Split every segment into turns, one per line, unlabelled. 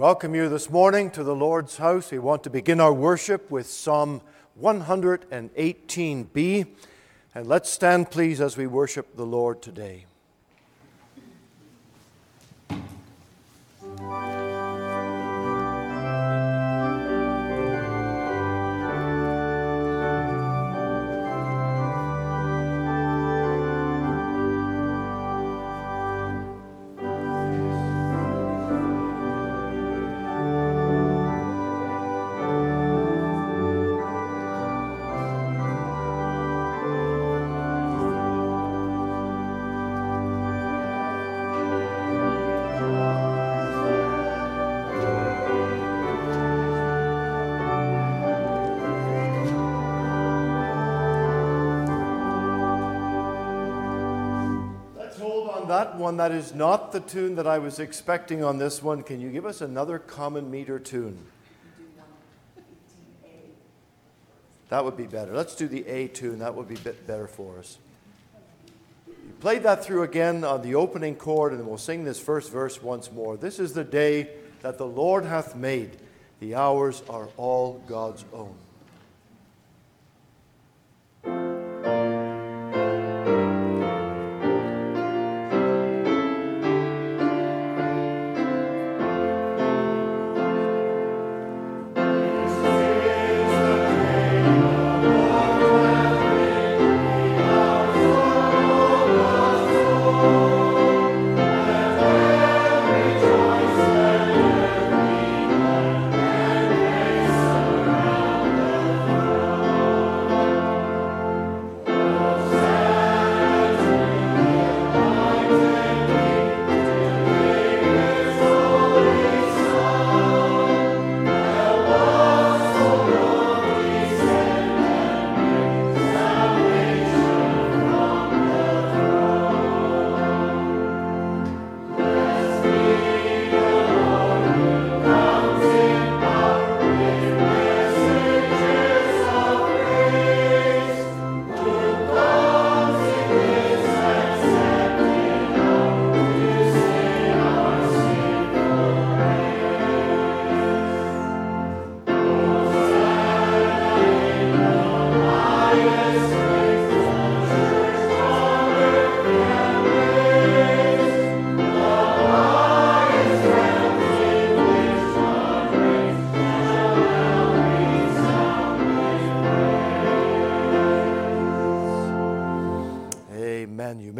welcome you this morning to the Lord's house. We want to begin our worship with Psalm 118b. And let's stand, please, as we worship the Lord today. That is not the tune that I was expecting on this one, can you give us another common meter tune? That would be better. Let's do the A tune. That would be a bit better for us. You play that through again on the opening chord, and then we'll sing this first verse once more. This is the day that the Lord hath made. The hours are all God's own.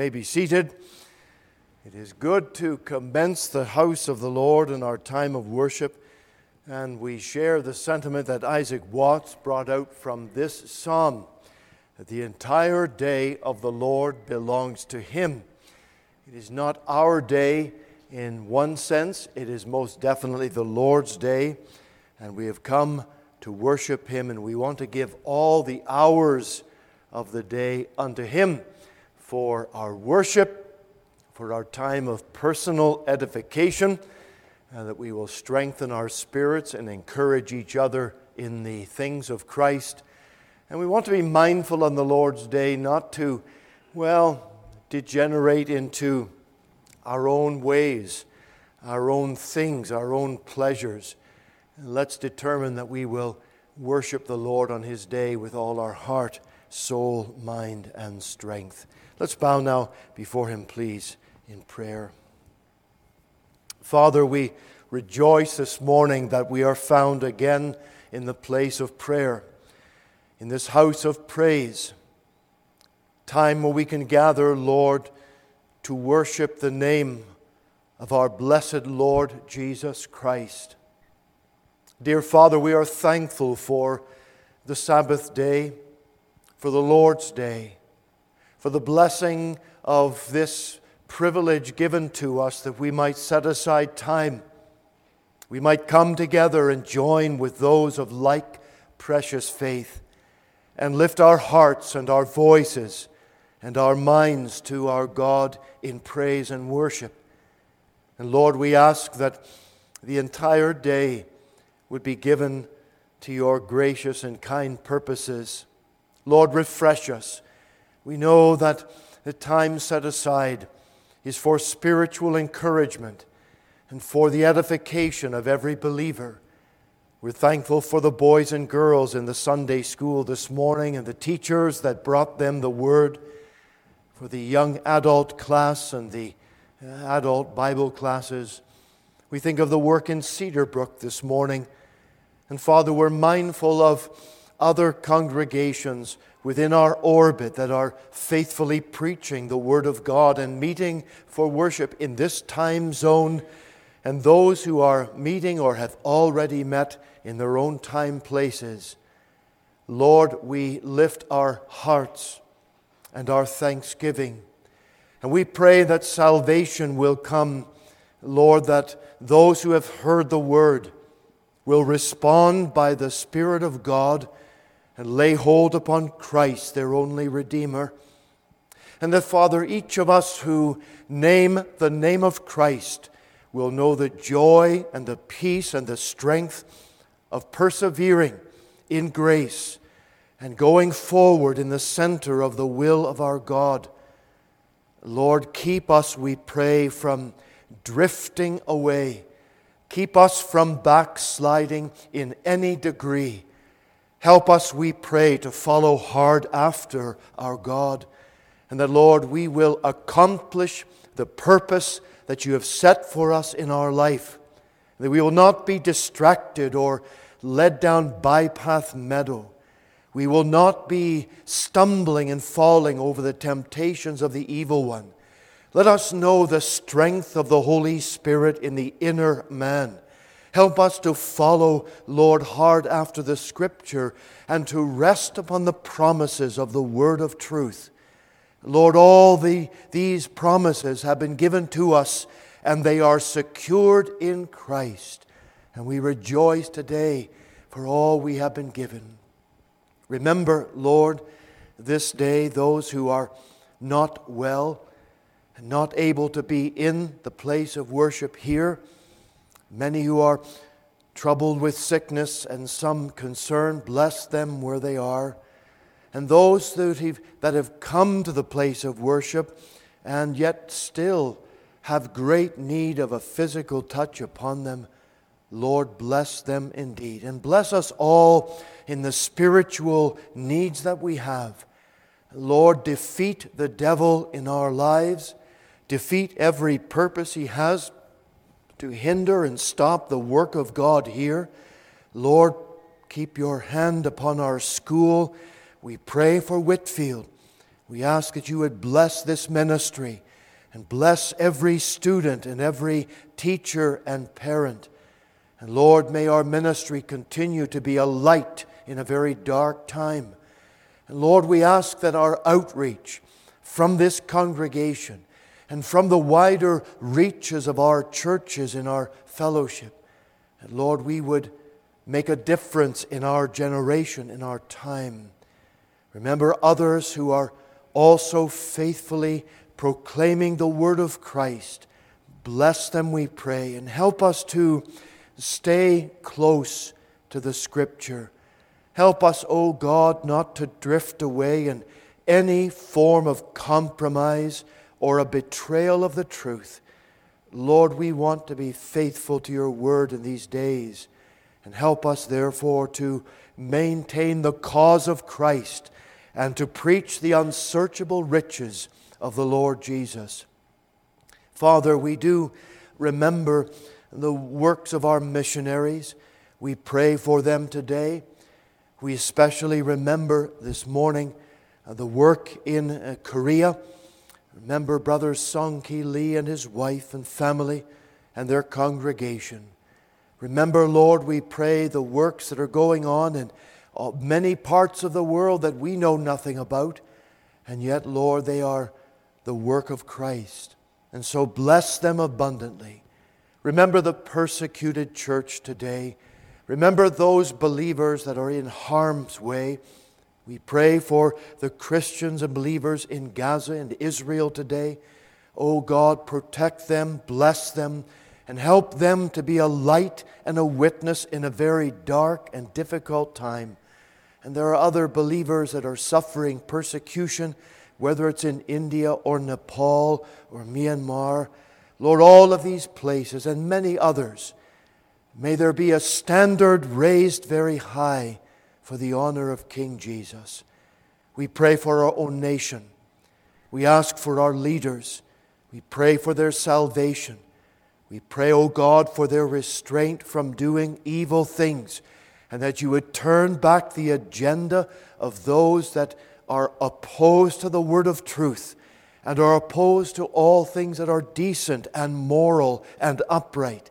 Be seated. It is good to commence the house of the Lord in our time of worship, and we share the sentiment that Isaac Watts brought out from this psalm that the entire day of the Lord belongs to Him. It is not our day in one sense, it is most definitely the Lord's day, and we have come to worship Him, and we want to give all the hours of the day unto Him for our worship, for our time of personal edification, and that we will strengthen our spirits and encourage each other in the things of Christ. And we want to be mindful on the Lord's Day not to, well, degenerate into our own ways, our own things, our own pleasures. Let's determine that we will worship the Lord on His day with all our heart, soul, mind, and strength. Let's bow now before Him, please, in prayer. Father, we rejoice this morning that we are found again in the place of prayer, in this house of praise, time where we can gather, Lord, to worship the name of our blessed Lord Jesus Christ. Dear Father, we are thankful for the Sabbath day, for the Lord's day for the blessing of this privilege given to us that we might set aside time. We might come together and join with those of like precious faith and lift our hearts and our voices and our minds to our God in praise and worship. And Lord, we ask that the entire day would be given to your gracious and kind purposes. Lord, refresh us we know that the time set aside is for spiritual encouragement. and for the edification of every believer. We're thankful for the boys and girls in the Sunday school this morning and the teachers that brought them the word, for the young adult class and the adult Bible classes. We think of the work in Cedarbrook this morning. And Father, we're mindful of other congregations within our orbit that are faithfully preaching the Word of God and meeting for worship in this time zone, and those who are meeting or have already met in their own time places. Lord, we lift our hearts and our thanksgiving. And we pray that salvation will come, Lord, that those who have heard the word will respond by the Spirit of God and lay hold upon Christ, their only Redeemer. And that, Father, each of us who name the name of Christ will know the joy and the peace and the strength of persevering in grace and going forward in the center of the will of our God. Lord, keep us, we pray, from drifting away. Keep us from backsliding in any degree. Help us, we pray, to follow hard after our God. And that, Lord, we will accomplish the purpose that you have set for us in our life. That we will not be distracted or led down bypath meadow. We will not be stumbling and falling over the temptations of the evil one. Let us know the strength of the Holy Spirit in the inner man. Help us to follow, Lord, hard after the Scripture and to rest upon the promises of the Word of truth. Lord, all the, these promises have been given to us and they are secured in Christ. And we rejoice today for all we have been given. Remember, Lord, this day those who are not well and not able to be in the place of worship here, many who are troubled with sickness and some concern, bless them where they are. And those that have, that have come to the place of worship and yet still have great need of a physical touch upon them, Lord, bless them indeed. And bless us all in the spiritual needs that we have. Lord, defeat the devil in our lives, defeat every purpose he has to hinder and stop the work of God here. Lord, keep your hand upon our school. We pray for Whitefield. We ask that you would bless this ministry and bless every student and every teacher and parent. And Lord, may our ministry continue to be a light in a very dark time. And Lord, we ask that our outreach from this congregation and from the wider reaches of our churches in our fellowship, and Lord, we would make a difference in our generation, in our time. Remember others who are also faithfully proclaiming the word of Christ. Bless them, we pray, and help us to Stay close to the Scripture. Help us, O oh God, not to drift away in any form of compromise or a betrayal of the truth. Lord, we want to be faithful to your word in these days. And help us, therefore, to maintain the cause of Christ and to preach the unsearchable riches of the Lord Jesus. Father, we do remember the works of our missionaries. We pray for them today. We especially remember this morning uh, the work in uh, Korea. Remember Brother Song Ki Lee and his wife and family and their congregation. Remember, Lord, we pray the works that are going on in uh, many parts of the world that we know nothing about. And yet, Lord, they are the work of Christ. And so bless them abundantly. Remember the persecuted church today. Remember those believers that are in harm's way. We pray for the Christians and believers in Gaza and Israel today. Oh God, protect them, bless them, and help them to be a light and a witness in a very dark and difficult time. And there are other believers that are suffering persecution, whether it's in India or Nepal or Myanmar. Lord, all of these places and many others, may there be a standard raised very high for the honor of King Jesus. We pray for our own nation. We ask for our leaders. We pray for their salvation. We pray, O God, for their restraint from doing evil things, and that you would turn back the agenda of those that are opposed to the word of truth and are opposed to all things that are decent and moral and upright.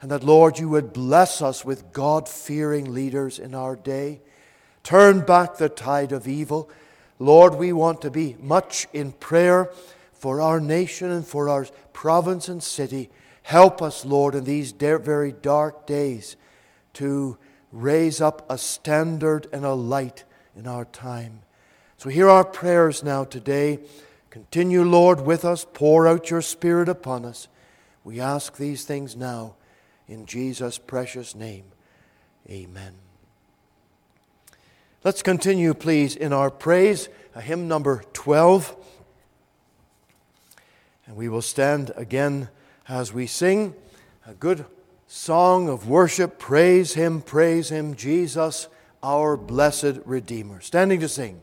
And that, Lord, you would bless us with God fearing leaders in our day. Turn back the tide of evil. Lord, we want to be much in prayer for our nation and for our province and city. Help us, Lord, in these very dark days to raise up a standard and a light in our time. So, hear our prayers now today. Continue, Lord, with us. Pour out your Spirit upon us. We ask these things now in Jesus' precious name. Amen. Let's continue, please, in our praise, uh, hymn number 12. And we will stand again as we sing a good song of worship. Praise Him, praise Him, Jesus, our blessed Redeemer. Standing to sing.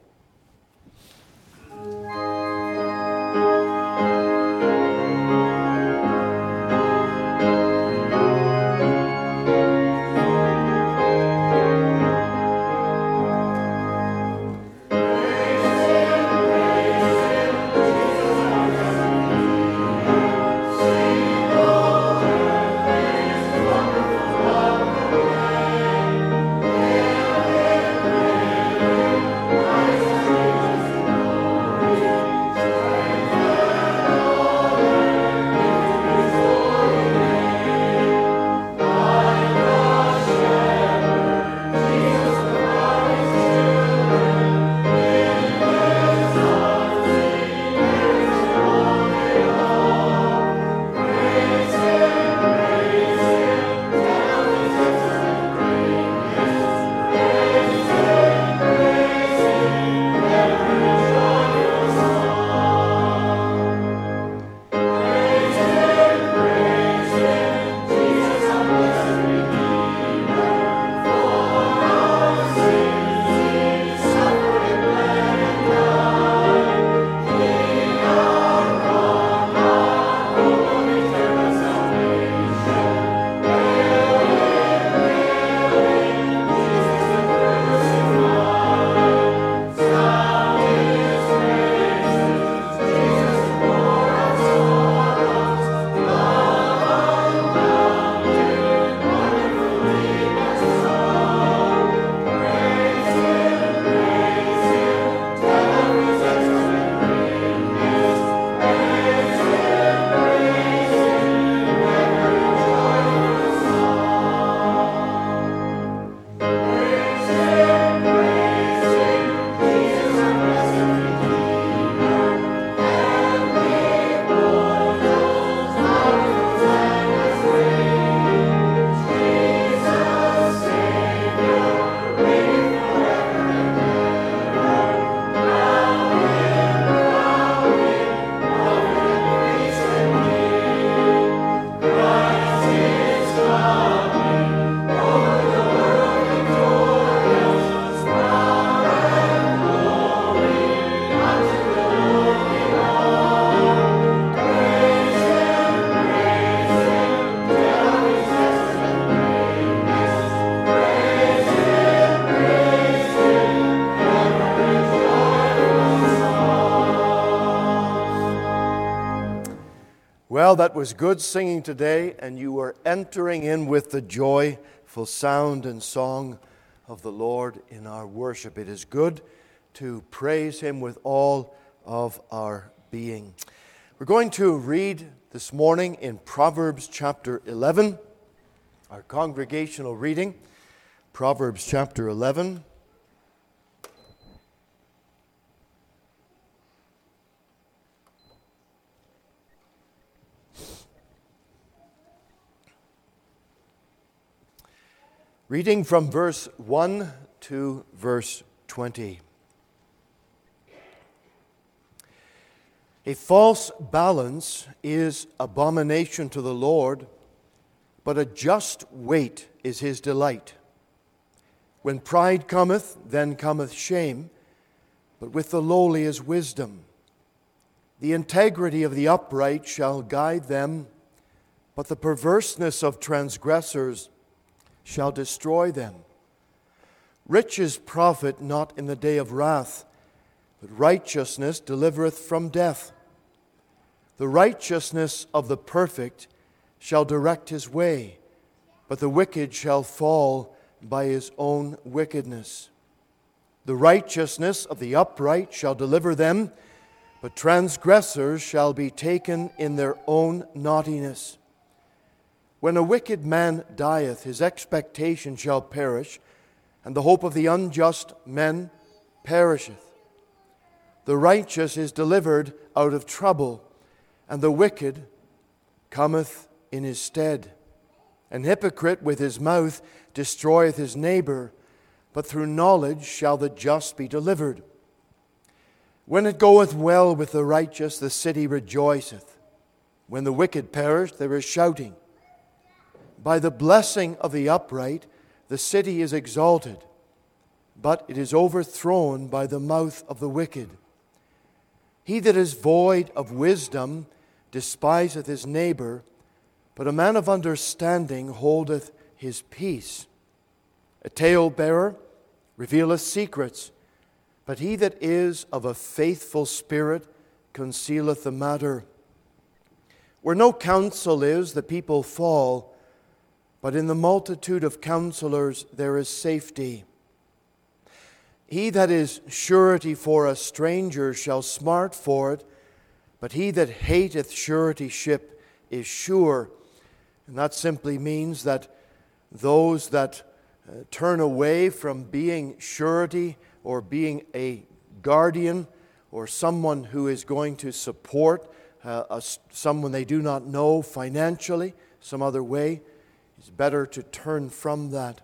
Was good singing today, and you were entering in with the joyful sound and song of the Lord in our worship. It is good to praise Him with all of our being. We're going to read this morning in Proverbs chapter 11, our congregational reading. Proverbs chapter 11. Reading from verse 1 to verse 20. A false balance is abomination to the Lord, but a just weight is his delight. When pride cometh, then cometh shame, but with the lowly is wisdom. The integrity of the upright shall guide them, but the perverseness of transgressors shall destroy them. Riches profit not in the day of wrath, but righteousness delivereth from death. The righteousness of the perfect shall direct his way, but the wicked shall fall by his own wickedness. The righteousness of the upright shall deliver them, but transgressors shall be taken in their own naughtiness. When a wicked man dieth, his expectation shall perish, and the hope of the unjust men perisheth. The righteous is delivered out of trouble, and the wicked cometh in his stead. An hypocrite with his mouth destroyeth his neighbor, but through knowledge shall the just be delivered. When it goeth well with the righteous, the city rejoiceth. When the wicked perish, there is shouting. By the blessing of the upright, the city is exalted, but it is overthrown by the mouth of the wicked. He that is void of wisdom despiseth his neighbor, but a man of understanding holdeth his peace. A talebearer revealeth secrets, but he that is of a faithful spirit concealeth the matter. Where no counsel is, the people fall, but in the multitude of counselors there is safety. He that is surety for a stranger shall smart for it, but he that hateth suretyship is sure. And that simply means that those that uh, turn away from being surety or being a guardian or someone who is going to support uh, a, someone they do not know financially, some other way, it's better to turn from that.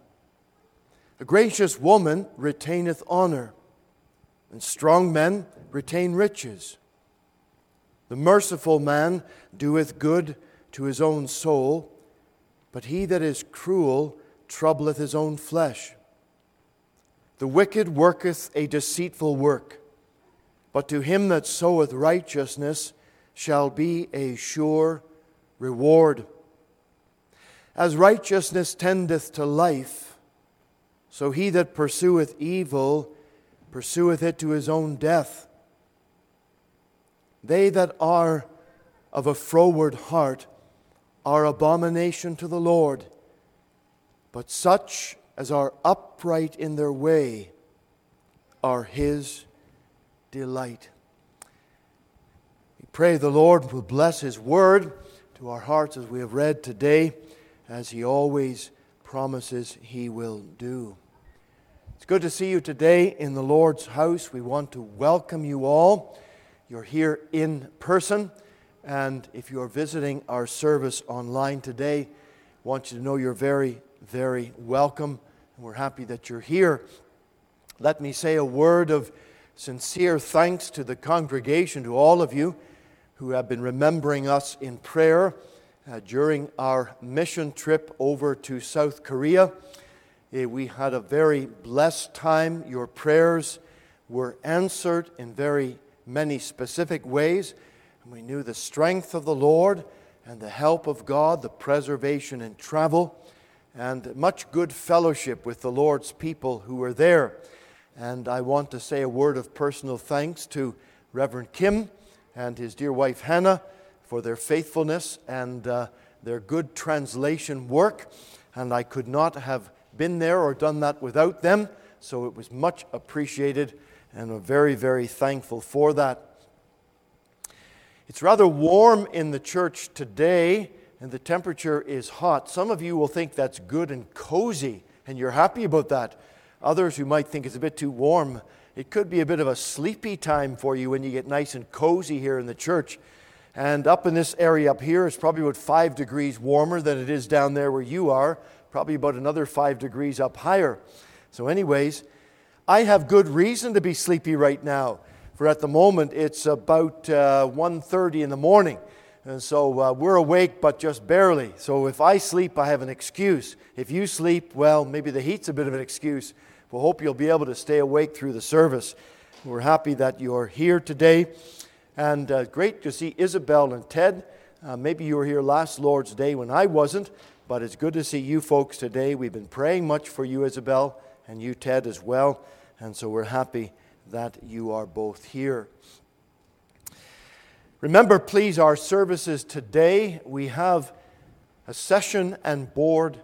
A gracious woman retaineth honor, and strong men retain riches. The merciful man doeth good to his own soul, but he that is cruel troubleth his own flesh. The wicked worketh a deceitful work, but to him that soweth righteousness shall be a sure reward. As righteousness tendeth to life, so he that pursueth evil pursueth it to his own death. They that are of a froward heart are abomination to the Lord, but such as are upright in their way are his delight. We pray the Lord will bless his word to our hearts as we have read today, as he always promises he will do. It's good to see you today in the Lord's house. We want to welcome you all. You're here in person, and if you're visiting our service online today, I want you to know you're very, very welcome, and we're happy that you're here. Let me say a word of sincere thanks to the congregation, to all of you who have been remembering us in prayer uh, during our mission trip over to South Korea. Eh, we had a very blessed time. Your prayers were answered in very many specific ways. And we knew the strength of the Lord and the help of God, the preservation in travel, and much good fellowship with the Lord's people who were there. And I want to say a word of personal thanks to Reverend Kim and his dear wife Hannah for their faithfulness and uh, their good translation work. And I could not have been there or done that without them. So it was much appreciated, and we're very, very thankful for that. It's rather warm in the church today, and the temperature is hot. Some of you will think that's good and cozy, and you're happy about that. Others who might think it's a bit too warm. It could be a bit of a sleepy time for you when you get nice and cozy here in the church. And up in this area up here, it's probably about five degrees warmer than it is down there where you are probably about another five degrees up higher. So, anyways, I have good reason to be sleepy right now. for at the moment it's about uh, 1.30 in the morning. And so uh, we're awake, but just barely. So if I sleep, I have an excuse. If you sleep, well, maybe the heat's a bit of an excuse. We we'll hope you'll be able to stay awake through the service. We're happy that you're here today. And uh, great to see Isabel and Ted. Uh, maybe you were here last Lord's Day when I wasn't, but it's good to see you folks today. We've been praying much for you, Isabel, and you, Ted, as well. And so we're happy that you are both here. Remember, please, our services today. We have a session and board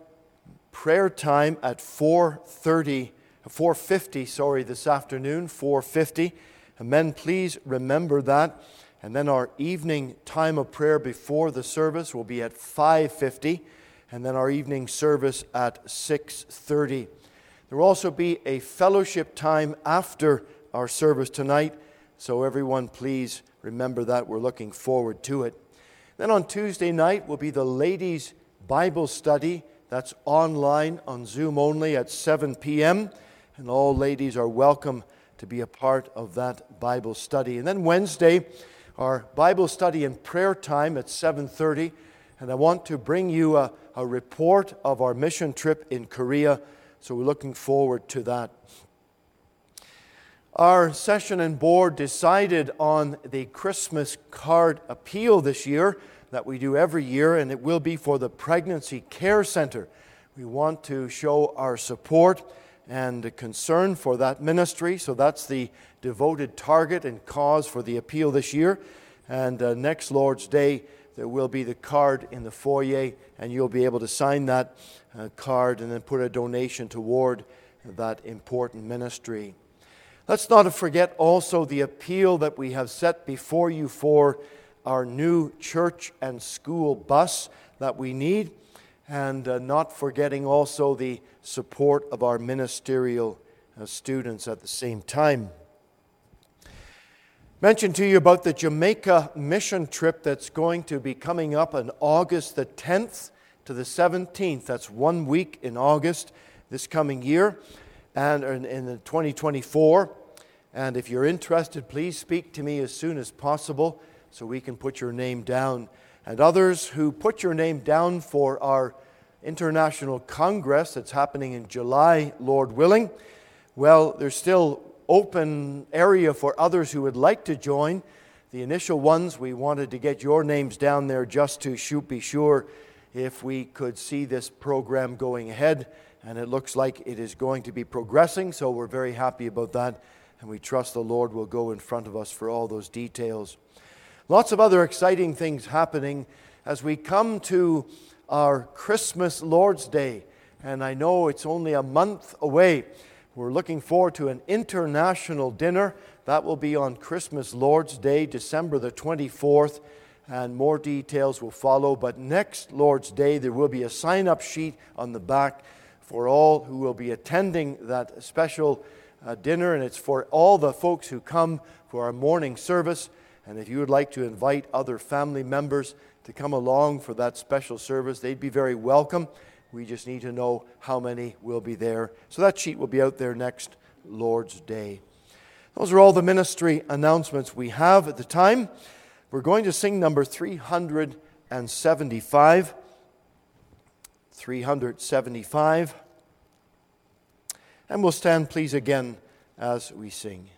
prayer time at 4:30, 4:50, sorry, this afternoon, 4:50. And men, please remember that. And then our evening time of prayer before the service will be at 5:50, and then our evening service at 6:30. There will also be a fellowship time after our service tonight, so everyone please remember that. We're looking forward to it. Then on Tuesday night will be the ladies' Bible study. That's online on Zoom only at 7 p.m. And all ladies are welcome to be a part of that Bible study. And then Wednesday, our Bible study and prayer time at 7:30. And I want to bring you a, a report of our mission trip in Korea. So we're looking forward to that. Our session and board decided on the Christmas card appeal this year that we do every year, and it will be for the Pregnancy Care Center. We want to show our support and concern for that ministry, so that's the devoted target and cause for the appeal this year. And uh, next Lord's Day, there will be the card in the foyer, and you'll be able to sign that uh, card and then put a donation toward that important ministry. Let's not forget also the appeal that we have set before you for our new church and school bus that we need, and uh, not forgetting also the support of our ministerial uh, students at the same time. Mentioned to you about the Jamaica mission trip that's going to be coming up on August the 10th to the 17th. That's one week in August this coming year and in, in 2024. And if you're interested, please speak to me as soon as possible so we can put your name down. And others who put your name down for our International Congress that's happening in July, Lord willing, well, there's still open area for others who would like to join. The initial ones, we wanted to get your names down there just to shoot, be sure if we could see this program going ahead and it looks like it is going to be progressing, so we're very happy about that, and we trust the Lord will go in front of us for all those details. Lots of other exciting things happening as we come to our Christmas Lord's Day, and I know it's only a month away. We're looking forward to an international dinner. That will be on Christmas Lord's Day, December the 24th, and more details will follow. But next Lord's Day, there will be a sign up sheet on the back for all who will be attending that special uh, dinner, and it's for all the folks who come for our morning service. And if you would like to invite other family members to come along for that special service, they'd be very welcome. We just need to know how many will be there. So that sheet will be out there next Lord's Day. Those are all the ministry announcements we have at the time. We're going to sing number 375. 375. And we'll stand, please, again as we sing.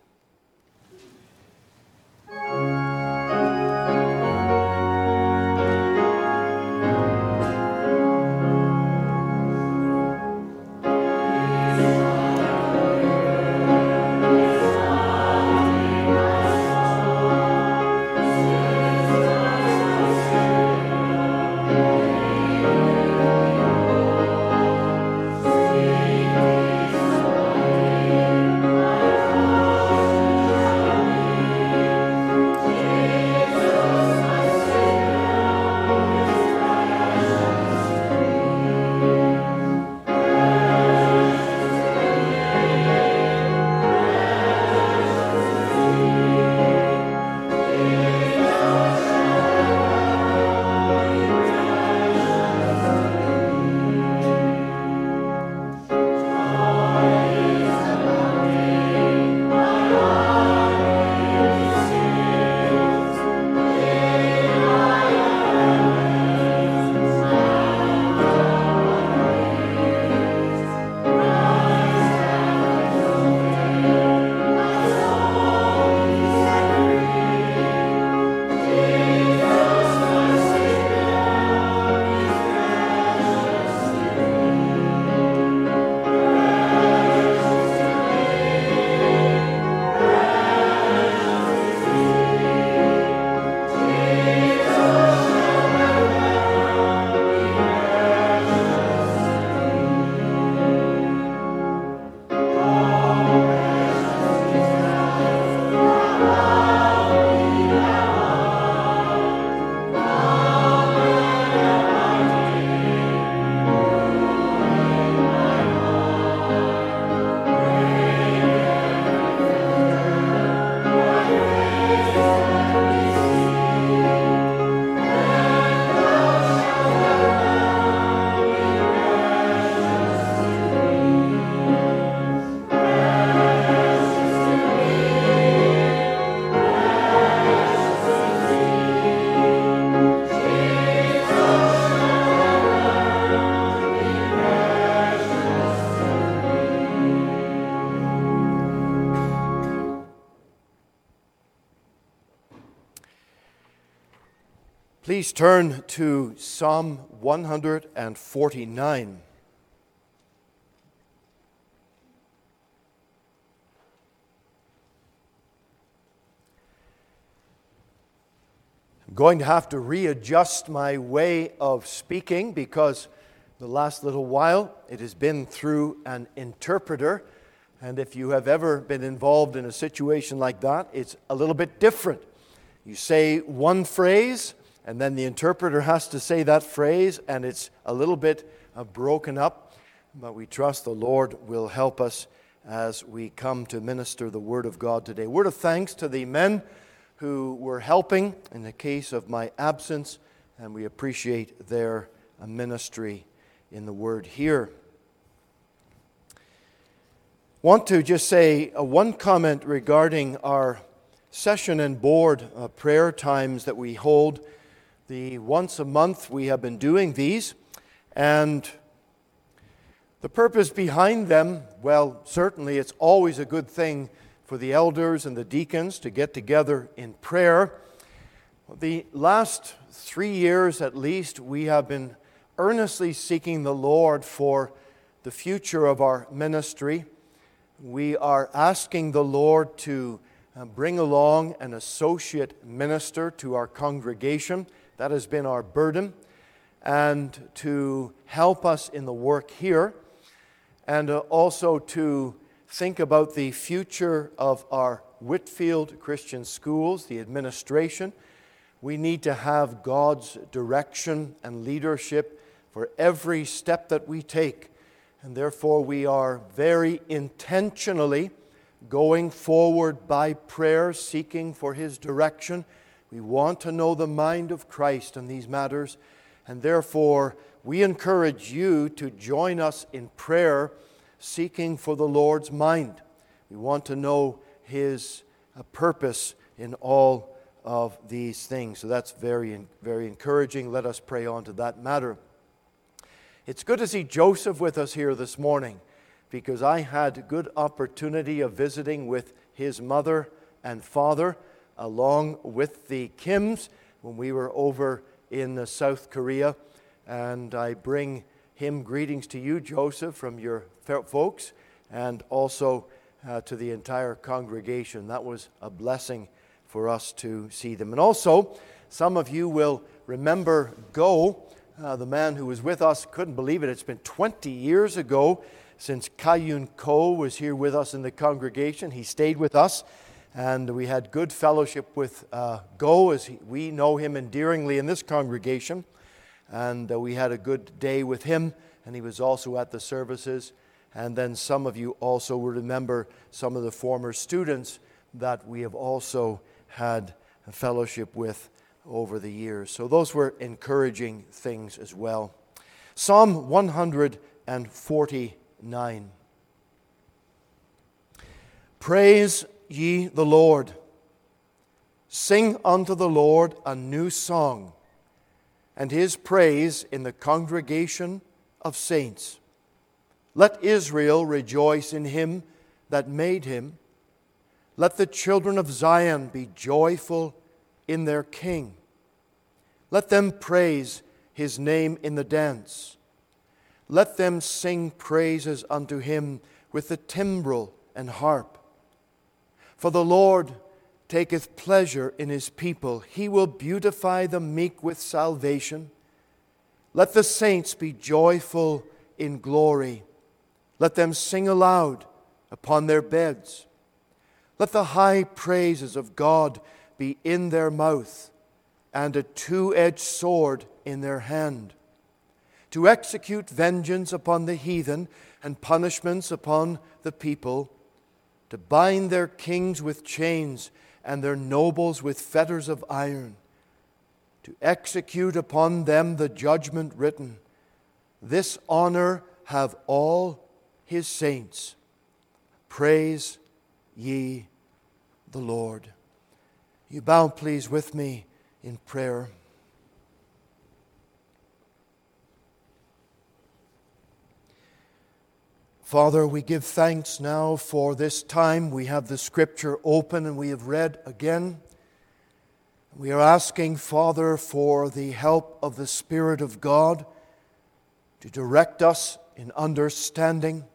Please turn to Psalm 149. I'm going to have to readjust my way of speaking because the last little while it has been through an interpreter. And if you have ever been involved in a situation like that, it's a little bit different. You say one phrase, and then the interpreter has to say that phrase, and it's a little bit uh, broken up. But we trust the Lord will help us as we come to minister the Word of God today. Word of thanks to the men who were helping in the case of my absence, and we appreciate their uh, ministry in the Word here. Want to just say uh, one comment regarding our session and board prayer times that we hold. The once a month we have been doing these, and the purpose behind them, well, certainly it's always a good thing for the elders and the deacons to get together in prayer. The last three years at least, we have been earnestly seeking the Lord for the future of our ministry. We are asking the Lord to uh, bring along an associate minister to our congregation. That has been our burden. And to help us in the work here. And uh, also to think about the future of our Whitefield Christian schools, the administration. We need to have God's direction and leadership for every step that we take. And therefore, we are very intentionally going forward by prayer, seeking for His direction. We want to know the mind of Christ in these matters, and therefore we encourage you to join us in prayer, seeking for the Lord's mind. We want to know His uh, purpose in all of these things. So that's very, very encouraging. Let us pray on to that matter. It's good to see Joseph with us here this morning because I had good opportunity of visiting with his mother and father along with the Kims when we were over in South Korea. And I bring him greetings to you, Joseph, from your folks, and also uh, to the entire congregation. That was a blessing for us to see them. And also, some of you will remember Go, uh, the man who was with us. Couldn't believe it. It's been 20 years ago since Kayun Ko was here with us in the congregation. He stayed with us, and we had good fellowship with uh, Go, as he, we know him endearingly in this congregation. And uh, we had a good day with him, and he was also at the services. And then some of you also will remember some of the former students that we have also had fellowship with over the years. So those were encouraging things as well. Psalm 149. Praise ye the Lord. Sing unto the Lord a new song, and his praise in the congregation of saints. Let Israel rejoice in him that made him. Let the children of Zion be joyful in their king. Let them praise his name in the dance. Let them sing praises unto him with the timbrel and harp. For the Lord taketh pleasure in his people. He will beautify the meek with salvation. Let the saints be joyful in glory. Let them sing aloud upon their beds. Let the high praises of God be in their mouth and a two edged sword in their hand to execute vengeance upon the heathen and punishments upon the people, to bind their kings with chains and their nobles with fetters of iron, to execute upon them the judgment written. This honor have all his saints. Praise ye the Lord. You bow, please, with me in prayer. Father, we give thanks now for this time. We have the scripture open and we have read again. We are asking, Father, for the help of the Spirit of God to direct us in understanding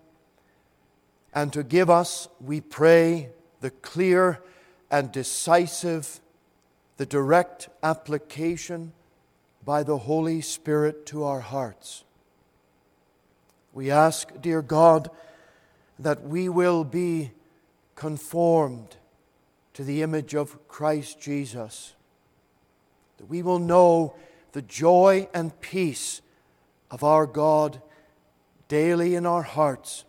and to give us, we pray, the clear and decisive, the direct application by the Holy Spirit to our hearts. We ask, dear God, that we will be conformed to the image of Christ Jesus, that we will know the joy and peace of our God daily in our hearts,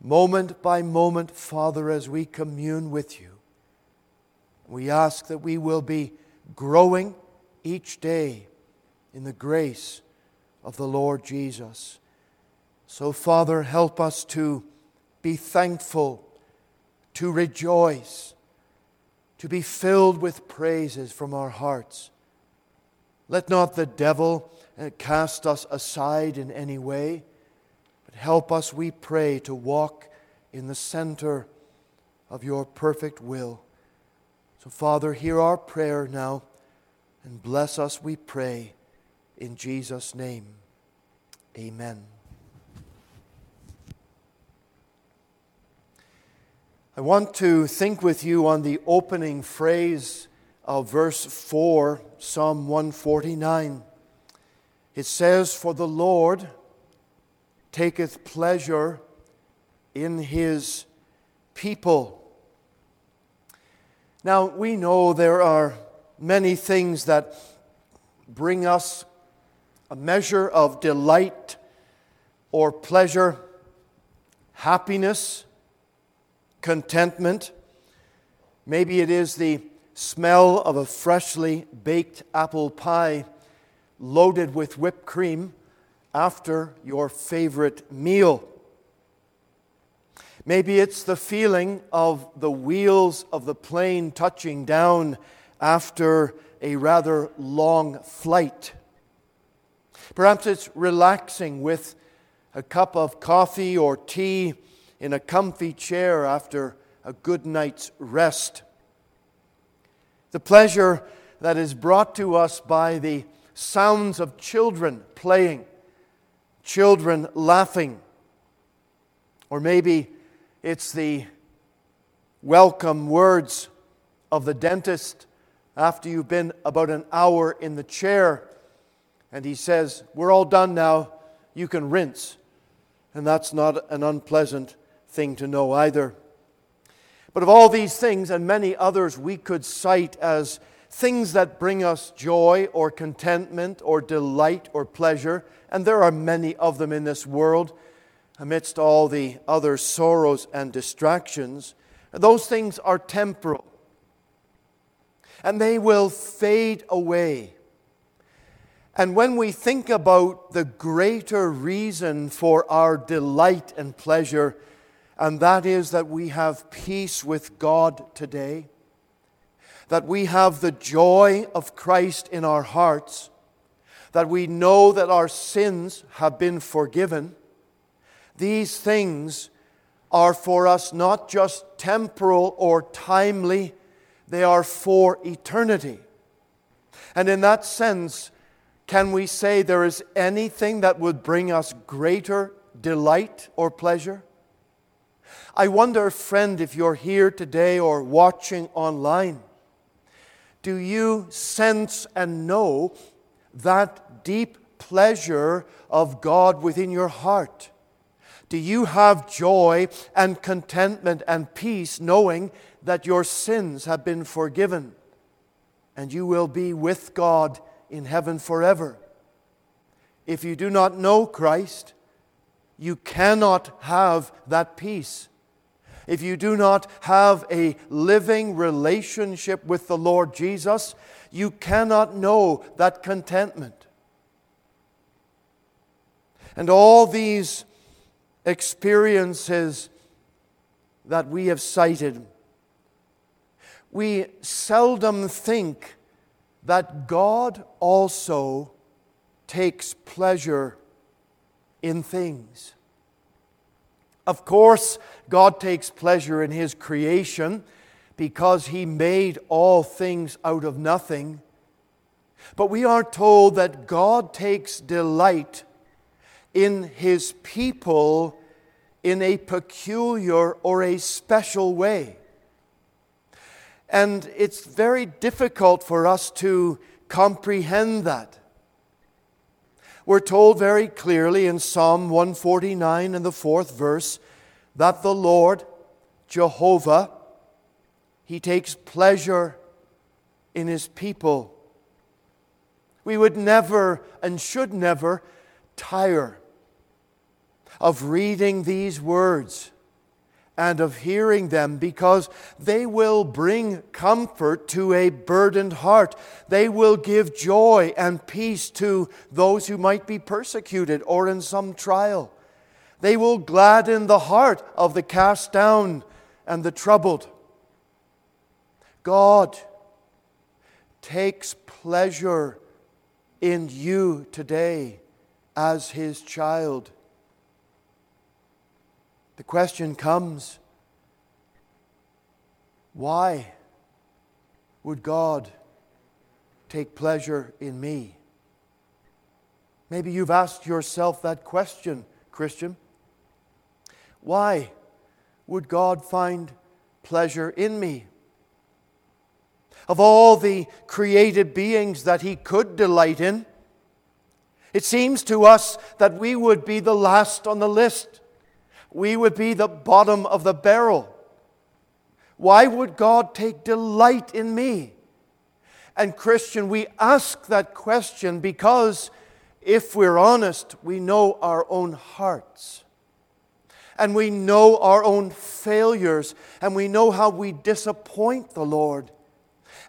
moment by moment, Father, as we commune with you. We ask that we will be growing each day in the grace of the Lord Jesus. So, Father, help us to be thankful, to rejoice, to be filled with praises from our hearts. Let not the devil uh, cast us aside in any way, but help us, we pray, to walk in the center of your perfect will. So, Father, hear our prayer now and bless us, we pray, in Jesus' name. Amen. I want to think with you on the opening phrase of verse 4, Psalm 149. It says, For the Lord taketh pleasure in his people. Now, we know there are many things that bring us a measure of delight or pleasure, happiness, contentment. Maybe it is the smell of a freshly baked apple pie loaded with whipped cream after your favorite meal. Maybe it's the feeling of the wheels of the plane touching down after a rather long flight. Perhaps it's relaxing with a cup of coffee or tea in a comfy chair after a good night's rest. The pleasure that is brought to us by the sounds of children playing, children laughing, or maybe it's the welcome words of the dentist after you've been about an hour in the chair and he says, We're all done now, you can rinse. And that's not an unpleasant thing to know either. But of all these things and many others we could cite as things that bring us joy or contentment or delight or pleasure, and there are many of them in this world amidst all the other sorrows and distractions, those things are temporal and they will fade away. And when we think about the greater reason for our delight and pleasure, and that is that we have peace with God today, that we have the joy of Christ in our hearts, that we know that our sins have been forgiven, these things are for us not just temporal or timely, they are for eternity. And in that sense, can we say there is anything that would bring us greater delight or pleasure? I wonder, friend, if you're here today or watching online, do you sense and know that deep pleasure of God within your heart? Do you have joy and contentment and peace knowing that your sins have been forgiven and you will be with God in heaven forever? If you do not know Christ, you cannot have that peace if you do not have a living relationship with the Lord Jesus, you cannot know that contentment. And all these experiences that we have cited, we seldom think that God also takes pleasure in things. Of course, God takes pleasure in His creation, because he made all things out of nothing. But we are told that God takes delight in his people in a peculiar or a special way. And it's very difficult for us to comprehend that. We're told very clearly in Psalm 149 in the fourth verse that the Lord, Jehovah, he takes pleasure in his people. We would never and should never tire of reading these words and of hearing them because they will bring comfort to a burdened heart. They will give joy and peace to those who might be persecuted or in some trial. They will gladden the heart of the cast down and the troubled. God takes pleasure in you today as his child. The question comes why would God take pleasure in me? Maybe you've asked yourself that question, Christian. Why would God find pleasure in me? Of all the created beings that He could delight in, it seems to us that we would be the last on the list we would be the bottom of the barrel. Why would God take delight in me? And, Christian, we ask that question because, if we're honest, we know our own hearts. And we know our own failures. And we know how we disappoint the Lord.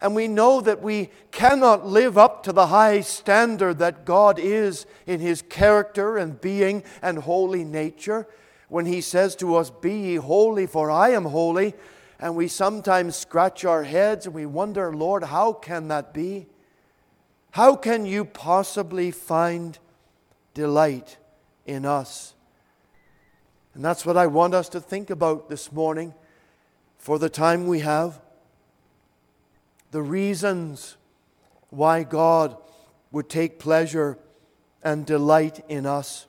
And we know that we cannot live up to the high standard that God is in His character and being and holy nature when he says to us, Be ye holy, for I am holy. And we sometimes scratch our heads and we wonder, Lord, how can that be? How can you possibly find delight in us? And that's what I want us to think about this morning for the time we have. The reasons why God would take pleasure and delight in us.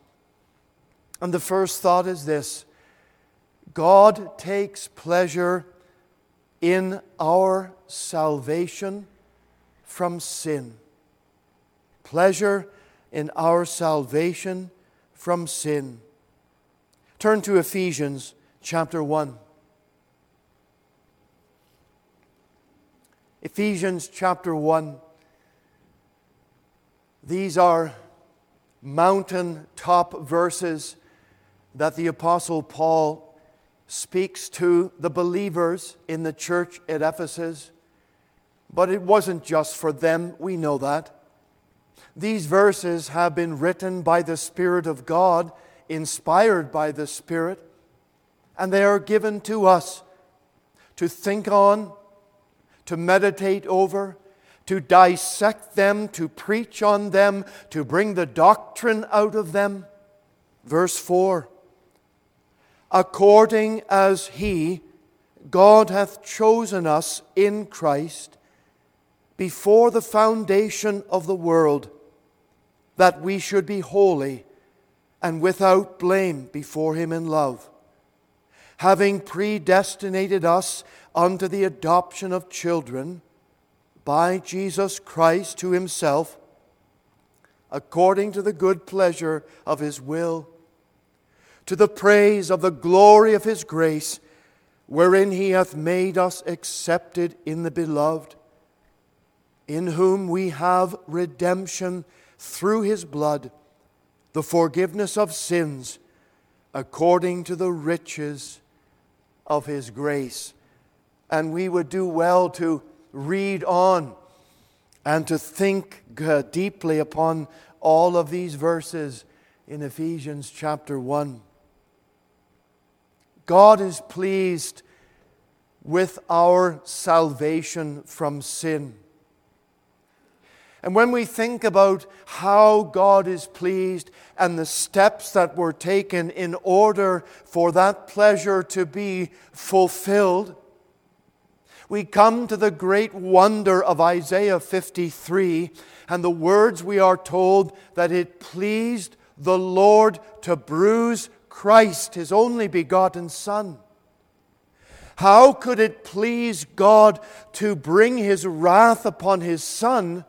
And the first thought is this God takes pleasure in our salvation from sin. Pleasure in our salvation from sin. Turn to Ephesians chapter 1. Ephesians chapter 1. These are mountain top verses that the Apostle Paul speaks to the believers in the church at Ephesus. But it wasn't just for them, we know that. These verses have been written by the Spirit of God, inspired by the Spirit, and they are given to us to think on, to meditate over, to dissect them, to preach on them, to bring the doctrine out of them. Verse 4 according as He, God, hath chosen us in Christ before the foundation of the world, that we should be holy and without blame before Him in love, having predestinated us unto the adoption of children by Jesus Christ to Himself, according to the good pleasure of His will to the praise of the glory of his grace, wherein he hath made us accepted in the beloved, in whom we have redemption through his blood, the forgiveness of sins, according to the riches of his grace. And we would do well to read on and to think uh, deeply upon all of these verses in Ephesians chapter 1. God is pleased with our salvation from sin. And when we think about how God is pleased and the steps that were taken in order for that pleasure to be fulfilled, we come to the great wonder of Isaiah 53 and the words we are told that it pleased the Lord to bruise Christ, his only begotten Son. How could it please God to bring his wrath upon his Son?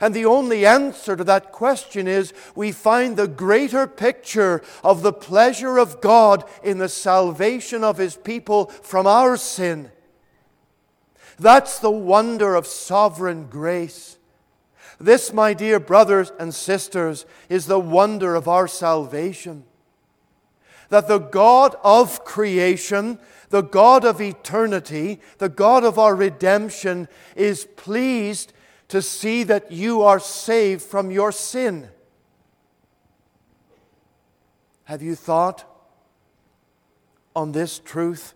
And the only answer to that question is we find the greater picture of the pleasure of God in the salvation of his people from our sin. That's the wonder of sovereign grace. This, my dear brothers and sisters, is the wonder of our salvation. That the God of creation, the God of eternity, the God of our redemption, is pleased to see that you are saved from your sin. Have you thought on this truth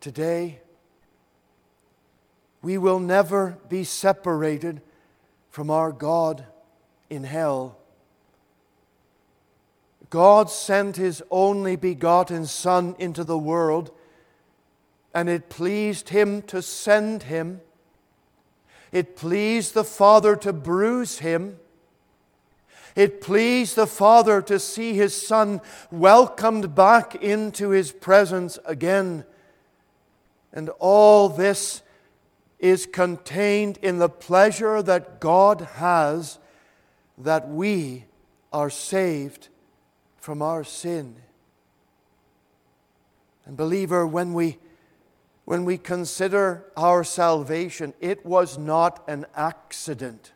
today? We will never be separated from our God in hell. God sent His only begotten Son into the world, and it pleased Him to send Him. It pleased the Father to bruise Him. It pleased the Father to see His Son welcomed back into His presence again. And all this is contained in the pleasure that God has that we are saved from our sin. And, believer, when we, when we consider our salvation, it was not an accident,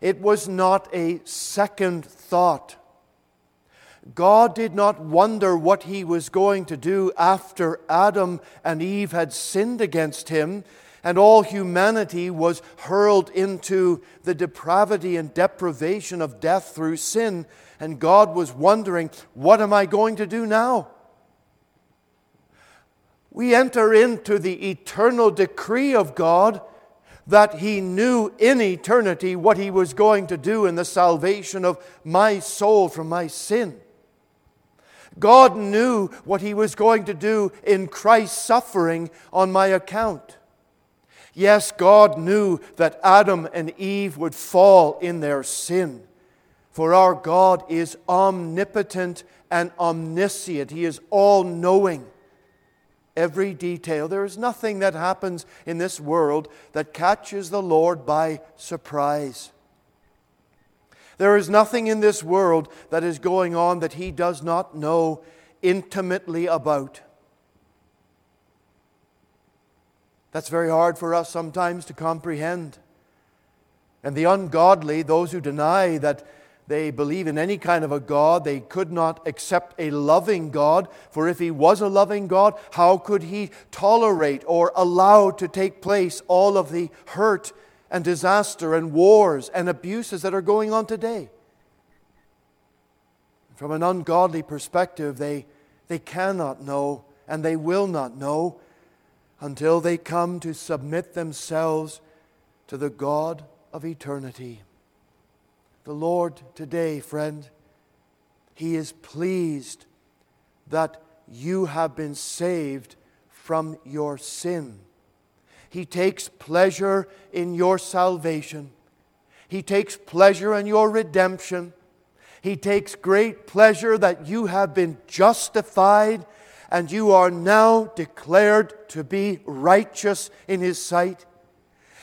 it was not a second thought. God did not wonder what he was going to do after Adam and Eve had sinned against him and all humanity was hurled into the depravity and deprivation of death through sin. And God was wondering, what am I going to do now? We enter into the eternal decree of God that He knew in eternity what He was going to do in the salvation of my soul from my sin. God knew what He was going to do in Christ's suffering on my account. Yes, God knew that Adam and Eve would fall in their sin. For our God is omnipotent and omniscient, He is all knowing. Every detail. There is nothing that happens in this world that catches the Lord by surprise. There is nothing in this world that is going on that He does not know intimately about. That's very hard for us sometimes to comprehend. And the ungodly, those who deny that they believe in any kind of a God, they could not accept a loving God. For if He was a loving God, how could He tolerate or allow to take place all of the hurt and disaster and wars and abuses that are going on today? From an ungodly perspective, they, they cannot know and they will not know until they come to submit themselves to the God of eternity. The Lord today, friend, He is pleased that you have been saved from your sin. He takes pleasure in your salvation. He takes pleasure in your redemption. He takes great pleasure that you have been justified and you are now declared to be righteous in His sight.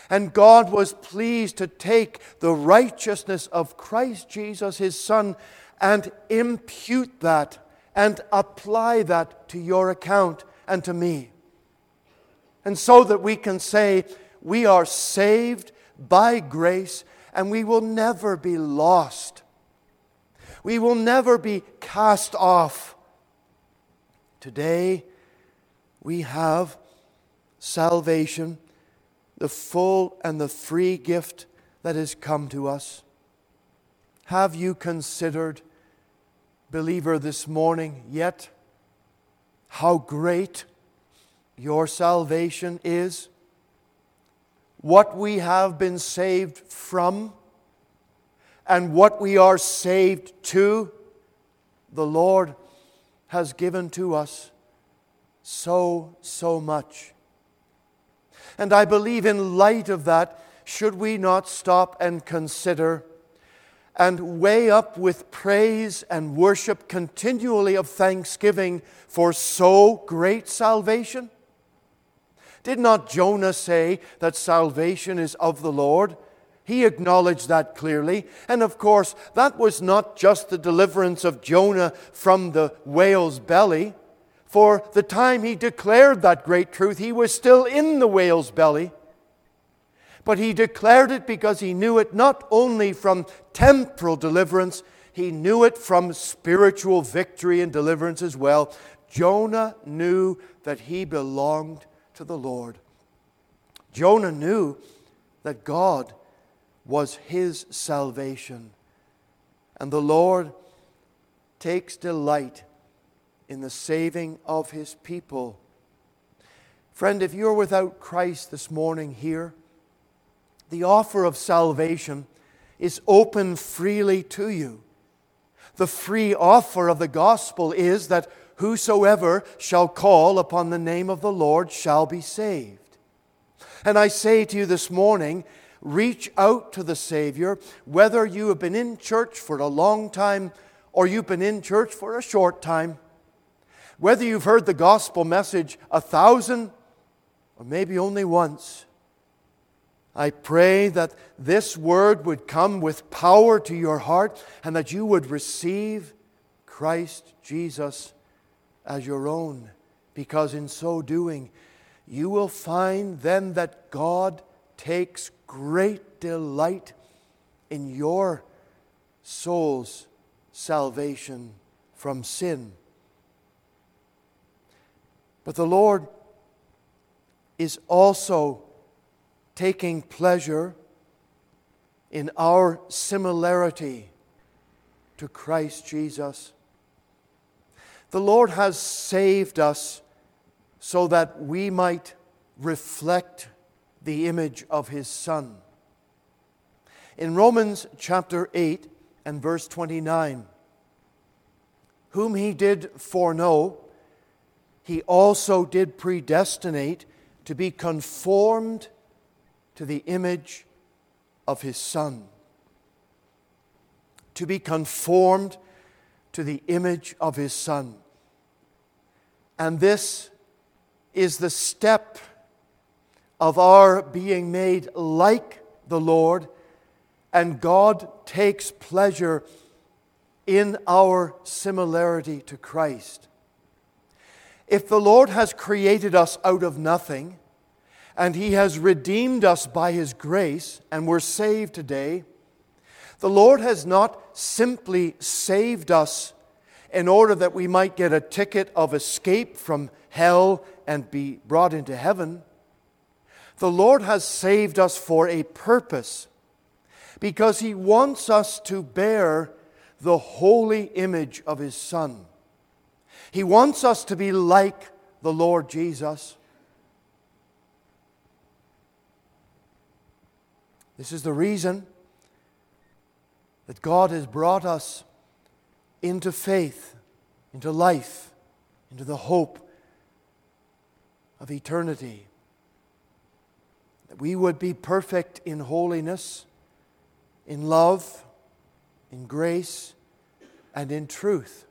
And God was pleased to take the righteousness of Christ Jesus, His Son, and impute that and apply that to your account and to me. And so that we can say, we are saved by grace and we will never be lost. We will never be cast off Today, we have salvation, the full and the free gift that has come to us. Have you considered, believer, this morning yet how great your salvation is? What we have been saved from and what we are saved to? The Lord has given to us so, so much. And I believe, in light of that, should we not stop and consider and weigh up with praise and worship continually of thanksgiving for so great salvation? Did not Jonah say that salvation is of the Lord? He acknowledged that clearly. And of course, that was not just the deliverance of Jonah from the whale's belly. For the time he declared that great truth, he was still in the whale's belly. But he declared it because he knew it not only from temporal deliverance, he knew it from spiritual victory and deliverance as well. Jonah knew that he belonged to the Lord. Jonah knew that God was his salvation. And the Lord takes delight in the saving of his people. Friend, if you're without Christ this morning here, the offer of salvation is open freely to you. The free offer of the gospel is that whosoever shall call upon the name of the Lord shall be saved. And I say to you this morning, reach out to the Savior, whether you have been in church for a long time or you've been in church for a short time, whether you've heard the gospel message a thousand or maybe only once. I pray that this word would come with power to your heart and that you would receive Christ Jesus as your own, because in so doing, you will find then that God takes great delight in your soul's salvation from sin. But the Lord is also taking pleasure in our similarity to Christ Jesus. The Lord has saved us so that we might reflect the image of His Son. In Romans chapter 8 and verse 29, whom He did foreknow, He also did predestinate to be conformed to the image of his Son, to be conformed to the image of his Son. And this is the step of our being made like the Lord, and God takes pleasure in our similarity to Christ. If the Lord has created us out of nothing, and He has redeemed us by His grace, and we're saved today. The Lord has not simply saved us in order that we might get a ticket of escape from hell and be brought into heaven. The Lord has saved us for a purpose because He wants us to bear the holy image of His Son. He wants us to be like the Lord Jesus. This is the reason that God has brought us into faith, into life, into the hope of eternity. That we would be perfect in holiness, in love, in grace, and in truth.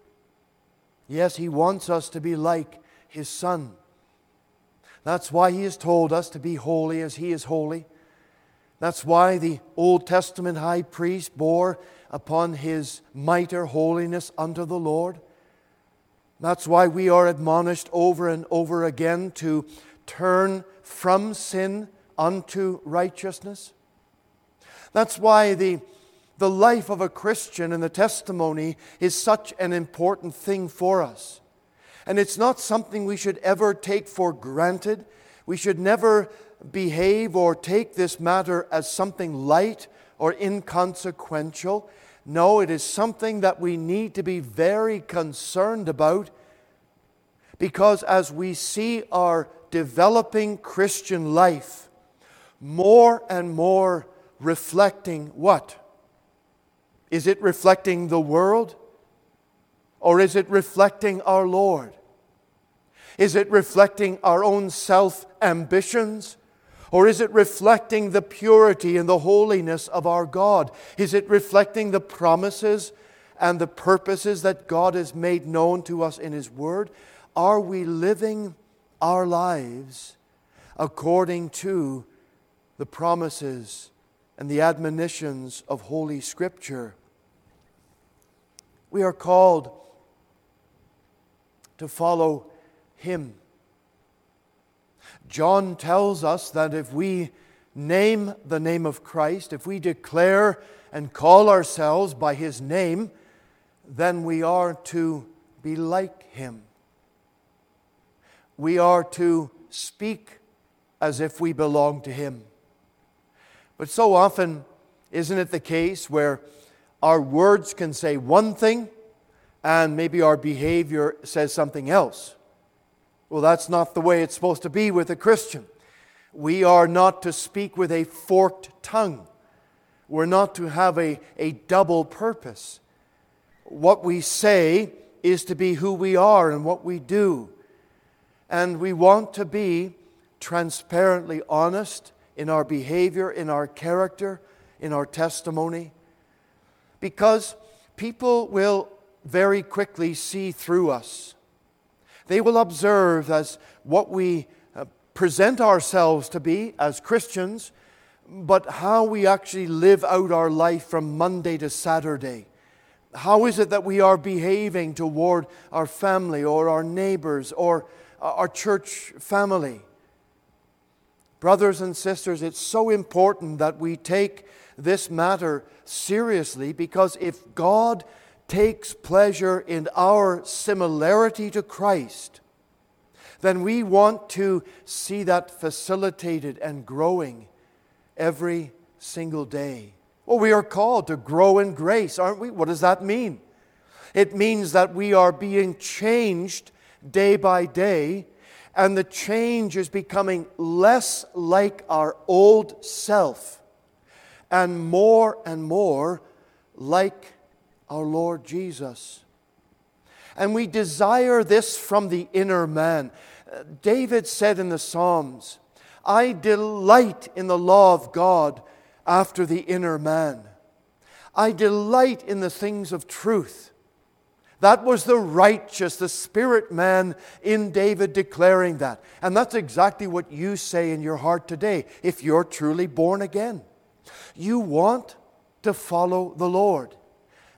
Yes, He wants us to be like His Son. That's why He has told us to be holy as He is holy. That's why the Old Testament high priest bore upon his mitre holiness unto the Lord. That's why we are admonished over and over again to turn from sin unto righteousness. That's why the, the life of a Christian and the testimony is such an important thing for us. And it's not something we should ever take for granted. We should never behave or take this matter as something light or inconsequential. No, it is something that we need to be very concerned about because as we see our developing Christian life more and more reflecting what? Is it reflecting the world or is it reflecting our Lord? Is it reflecting our own self ambitions Or is it reflecting the purity and the holiness of our God? Is it reflecting the promises and the purposes that God has made known to us in His Word? Are we living our lives according to the promises and the admonitions of Holy Scripture? We are called to follow Him. John tells us that if we name the name of Christ, if we declare and call ourselves by His name, then we are to be like Him. We are to speak as if we belong to Him. But so often, isn't it the case where our words can say one thing and maybe our behavior says something else? Well, that's not the way it's supposed to be with a Christian. We are not to speak with a forked tongue. We're not to have a, a double purpose. What we say is to be who we are and what we do. And we want to be transparently honest in our behavior, in our character, in our testimony, because people will very quickly see through us. They will observe as what we uh, present ourselves to be as Christians, but how we actually live out our life from Monday to Saturday. How is it that we are behaving toward our family or our neighbors or our church family? Brothers and sisters, it's so important that we take this matter seriously because if God takes pleasure in our similarity to Christ, then we want to see that facilitated and growing every single day. Well, we are called to grow in grace, aren't we? What does that mean? It means that we are being changed day by day, and the change is becoming less like our old self and more and more like our Lord Jesus. And we desire this from the inner man. David said in the Psalms, I delight in the law of God after the inner man. I delight in the things of truth. That was the righteous, the spirit man in David declaring that. And that's exactly what you say in your heart today if you're truly born again. You want to follow the Lord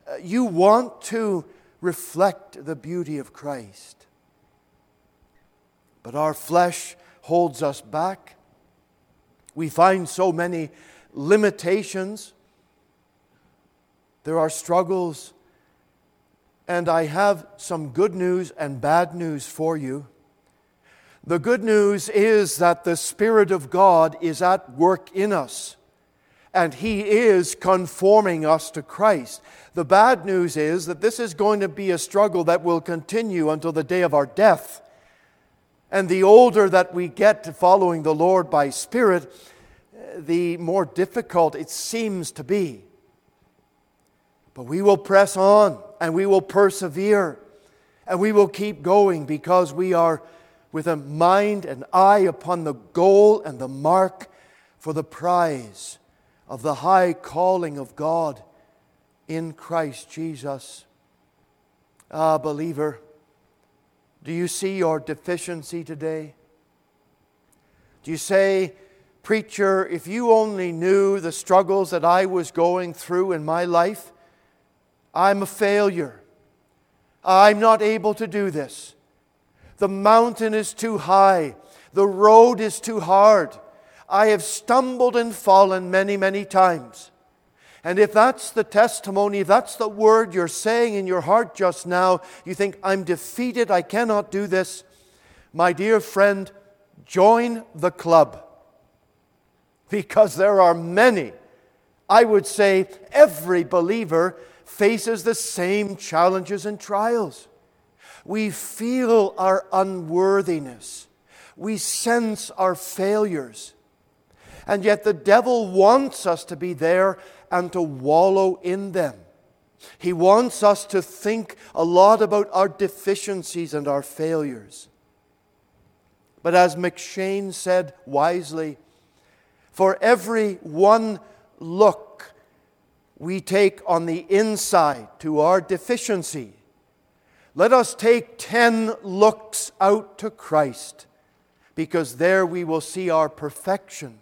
uh, you want to reflect the beauty of Christ. But our flesh holds us back. We find so many limitations. There are struggles. And I have some good news and bad news for you. The good news is that the Spirit of God is at work in us and He is conforming us to Christ. The bad news is that this is going to be a struggle that will continue until the day of our death. And the older that we get to following the Lord by Spirit, the more difficult it seems to be. But we will press on and we will persevere and we will keep going because we are with a mind and eye upon the goal and the mark for the prize of the high calling of God in Christ Jesus. Ah, believer, do you see your deficiency today? Do you say, Preacher, if you only knew the struggles that I was going through in my life, I'm a failure. I'm not able to do this. The mountain is too high. The road is too hard. I have stumbled and fallen many, many times. And if that's the testimony, if that's the word you're saying in your heart just now, you think, I'm defeated, I cannot do this. My dear friend, join the club. Because there are many. I would say every believer faces the same challenges and trials. We feel our unworthiness, we sense our failures. And yet the devil wants us to be there and to wallow in them. He wants us to think a lot about our deficiencies and our failures. But as McCheyne said wisely, For every one look we take on the inside to our deficiency, let us take 10 looks out to Christ, because there we will see our perfection,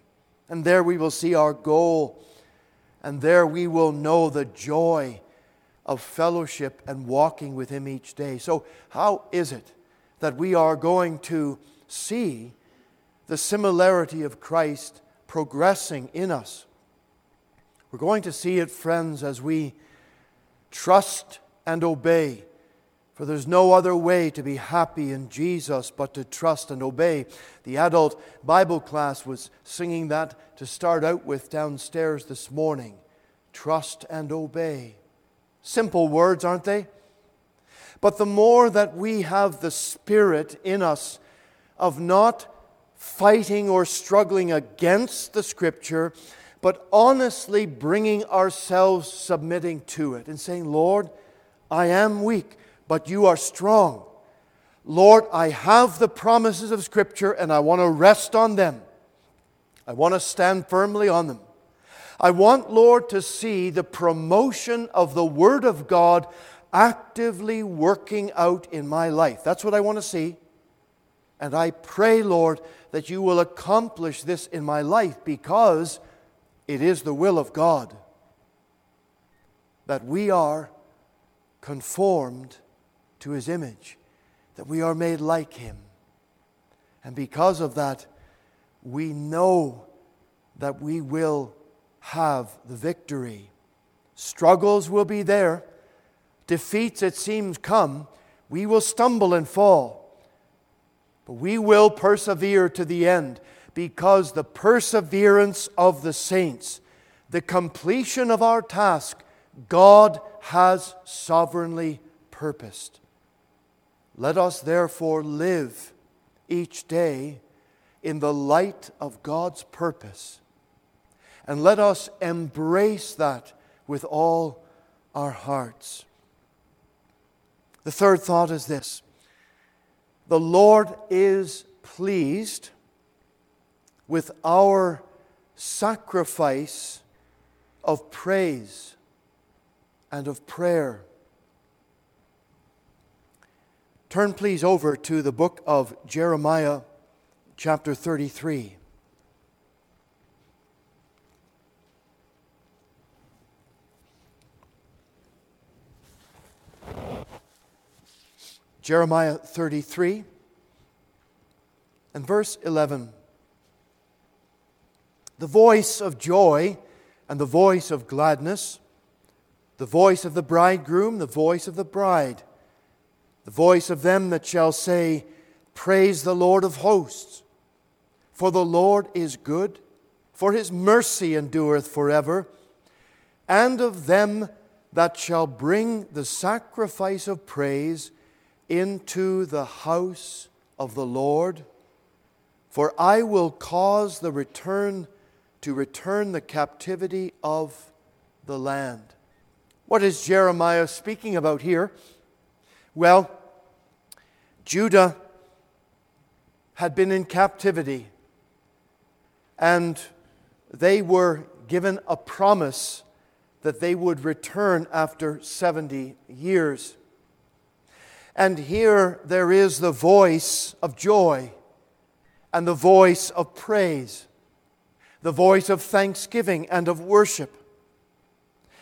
and there we will see our goal, and there we will know the joy of fellowship and walking with Him each day. So, how is it that we are going to see the similarity of Christ progressing in us? We're going to see it, friends, as we trust and obey. For there's no other way to be happy in Jesus but to trust and obey. The adult Bible class was singing that to start out with downstairs this morning. Trust and obey. Simple words, aren't they? But the more that we have the Spirit in us of not fighting or struggling against the Scripture, but honestly bringing ourselves submitting to it and saying, Lord, I am weak, but you are strong. Lord, I have the promises of Scripture and I want to rest on them. I want to stand firmly on them. I want, Lord, to see the promotion of the Word of God actively working out in my life. That's what I want to see. And I pray, Lord, that you will accomplish this in my life because it is the will of God that we are conformed to his image, that we are made like him. And because of that, we know that we will have the victory. Struggles will be there, defeats, it seems, come. We will stumble and fall, but we will persevere to the end because the perseverance of the saints, the completion of our task, God has sovereignly purposed. Let us therefore live each day in the light of God's purpose. And let us embrace that with all our hearts. The third thought is this the Lord is pleased with our sacrifice of praise and of prayer. Turn, please, over to the book of Jeremiah, chapter 33. Jeremiah 33 and verse 11 the voice of joy and the voice of gladness, the voice of the bridegroom, the voice of the bride, the voice of them that shall say, Praise the Lord of hosts. For the Lord is good, for his mercy endureth forever, and of them that shall bring the sacrifice of praise into the house of the Lord. For I will cause the return to return the captivity of the land. What is Jeremiah speaking about here? Well, Judah had been in captivity, and they were given a promise that they would return after 70 years. And here there is the voice of joy and the voice of praise the voice of thanksgiving and of worship.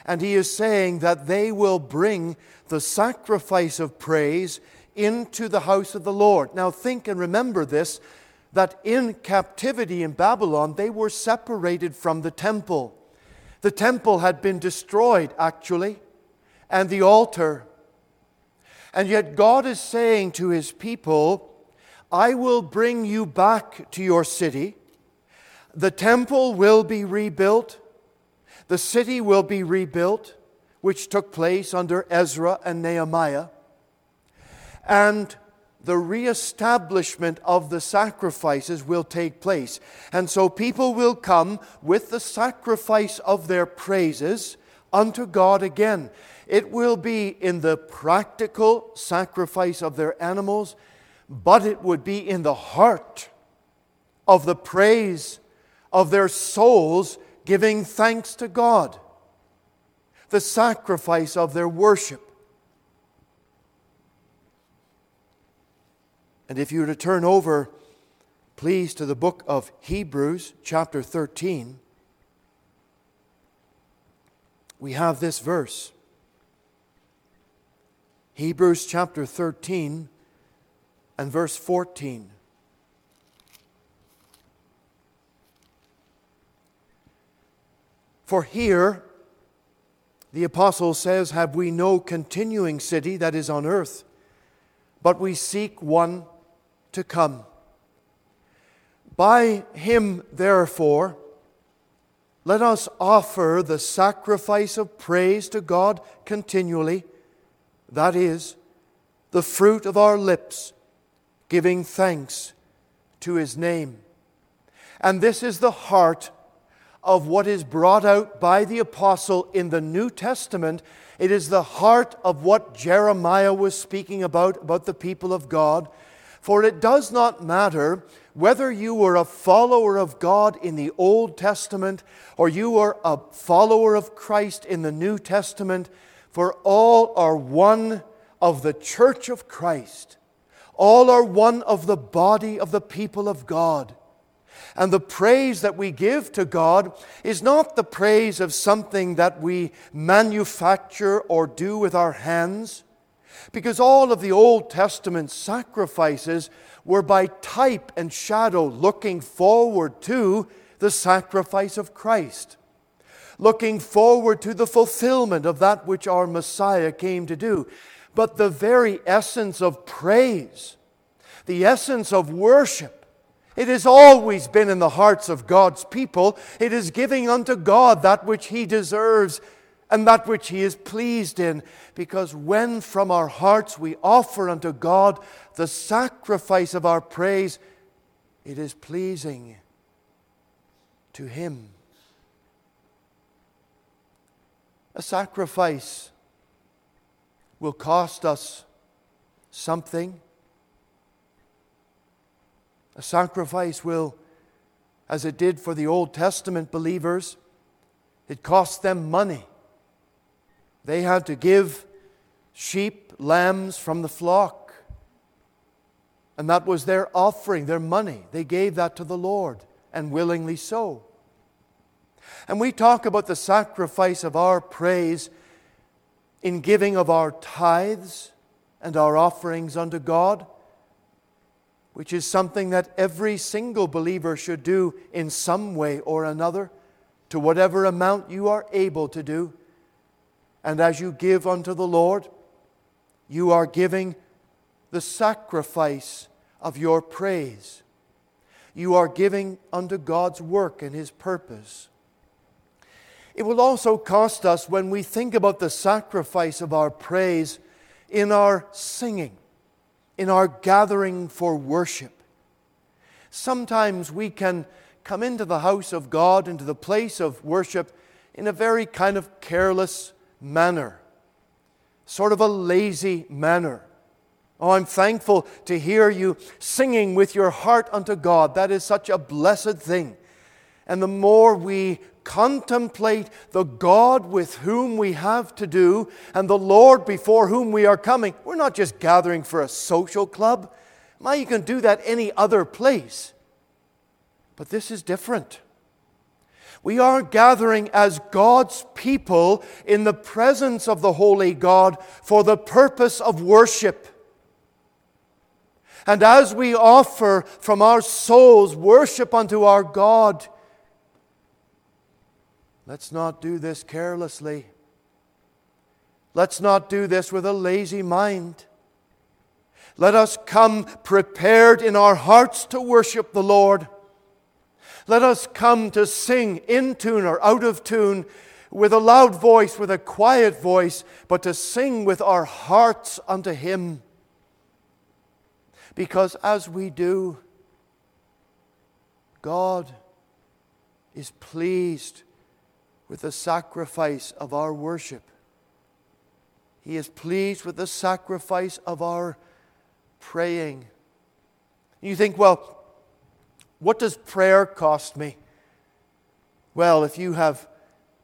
And he is saying that they will bring the sacrifice of praise into the house of the Lord. Now, think and remember this that in captivity in Babylon, they were separated from the temple. The temple had been destroyed, actually, and the altar. And yet, God is saying to his people, I will bring you back to your city. The temple will be rebuilt, the city will be rebuilt, which took place under Ezra and Nehemiah, and the reestablishment of the sacrifices will take place. And so people will come with the sacrifice of their praises unto God again. It will be in the practical sacrifice of their animals, but it would be in the heart of the praise of their souls giving thanks to God, the sacrifice of their worship. And if you were to turn over, please, to the book of Hebrews, chapter 13, we have this verse. Hebrews chapter 13 and verse 14. For here, the apostle says, Have we no continuing city that is on earth, but we seek one to come. By him, therefore, let us offer the sacrifice of praise to God continually, that is, the fruit of our lips, giving thanks to his name. And this is the heart of what is brought out by the apostle in the New Testament. It is the heart of what Jeremiah was speaking about, about the people of God. For it does not matter whether you were a follower of God in the Old Testament or you were a follower of Christ in the New Testament, for all are one of the church of Christ. All are one of the body of the people of God. And the praise that we give to God is not the praise of something that we manufacture or do with our hands, because all of the Old Testament sacrifices were by type and shadow looking forward to the sacrifice of Christ, looking forward to the fulfillment of that which our Messiah came to do. But the very essence of praise, the essence of worship, it has always been in the hearts of God's people. It is giving unto God that which He deserves and that which He is pleased in. Because when from our hearts we offer unto God the sacrifice of our praise, it is pleasing to Him. A sacrifice will cost us something. A sacrifice will, as it did for the Old Testament believers, it cost them money. They had to give sheep, lambs from the flock. And that was their offering, their money. They gave that to the Lord, and willingly so. And we talk about the sacrifice of our praise in giving of our tithes and our offerings unto God which is something that every single believer should do in some way or another, to whatever amount you are able to do. And as you give unto the Lord, you are giving the sacrifice of your praise. You are giving unto God's work and His purpose. It will also cost us when we think about the sacrifice of our praise in our singing in our gathering for worship. Sometimes we can come into the house of God, into the place of worship, in a very kind of careless manner, sort of a lazy manner. Oh, I'm thankful to hear you singing with your heart unto God. That is such a blessed thing. And the more we contemplate the God with whom we have to do and the Lord before whom we are coming. We're not just gathering for a social club. My, you can do that any other place. But this is different. We are gathering as God's people in the presence of the Holy God for the purpose of worship. And as we offer from our souls worship unto our God, Let's not do this carelessly. Let's not do this with a lazy mind. Let us come prepared in our hearts to worship the Lord. Let us come to sing in tune or out of tune with a loud voice, with a quiet voice, but to sing with our hearts unto Him. Because as we do, God is pleased with the sacrifice of our worship. He is pleased with the sacrifice of our praying. You think, well, what does prayer cost me? Well, if you have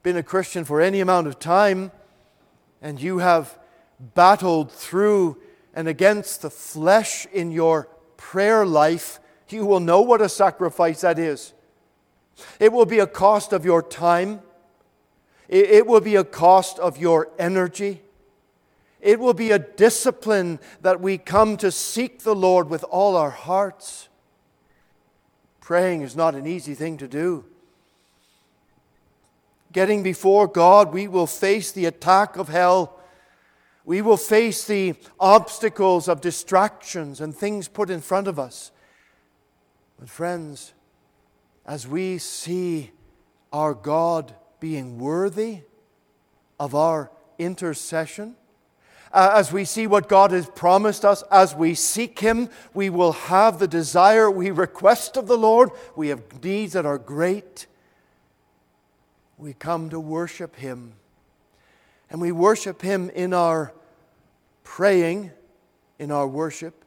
been a Christian for any amount of time and you have battled through and against the flesh in your prayer life, you will know what a sacrifice that is. It will be a cost of your time, it will be a cost of your energy. It will be a discipline that we come to seek the Lord with all our hearts. Praying is not an easy thing to do. Getting before God, we will face the attack of hell. We will face the obstacles of distractions and things put in front of us. But, friends, as we see our God being worthy of our intercession, uh, as we see what God has promised us, as we seek Him, we will have the desire we request of the Lord. We have needs that are great. We come to worship Him. And we worship Him in our praying, in our worship,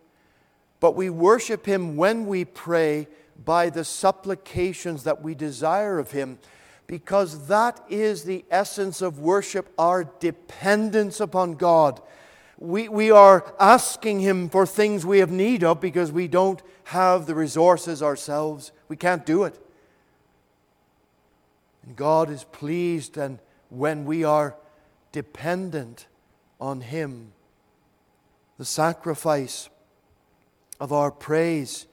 but we worship Him when we pray by the supplications that we desire of Him because that is the essence of worship, our dependence upon God. We, we are asking Him for things we have need of because we don't have the resources ourselves. We can't do it. And God is pleased and when we are dependent on Him. The sacrifice of our praise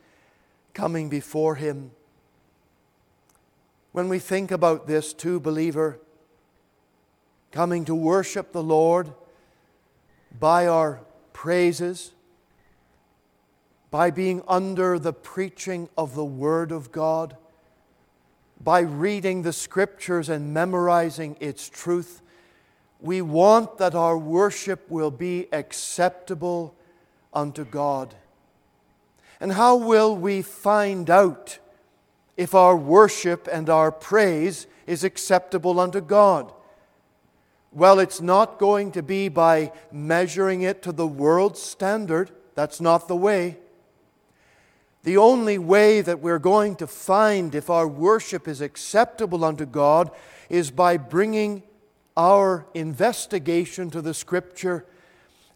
coming before Him when we think about this, too, believer, coming to worship the Lord by our praises, by being under the preaching of the Word of God, by reading the Scriptures and memorizing its truth, we want that our worship will be acceptable unto God. And how will we find out? If our worship and our praise is acceptable unto God? Well, it's not going to be by measuring it to the world's standard. That's not the way. The only way that we're going to find if our worship is acceptable unto God is by bringing our investigation to the Scripture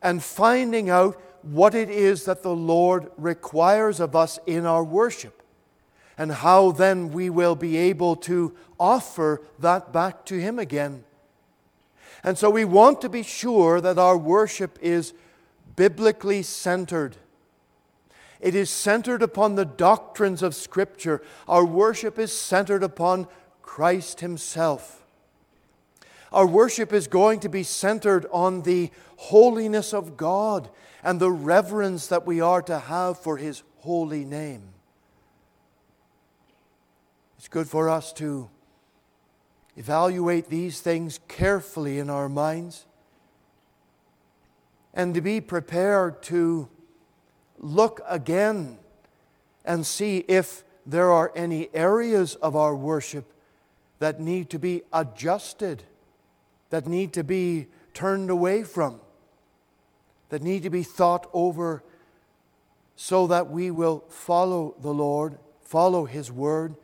and finding out what it is that the Lord requires of us in our worship and how then we will be able to offer that back to Him again. And so we want to be sure that our worship is biblically centered. It is centered upon the doctrines of Scripture. Our worship is centered upon Christ Himself. Our worship is going to be centered on the holiness of God and the reverence that we are to have for His holy name. It's good for us to evaluate these things carefully in our minds and to be prepared to look again and see if there are any areas of our worship that need to be adjusted, that need to be turned away from, that need to be thought over so that we will follow the Lord, follow His word,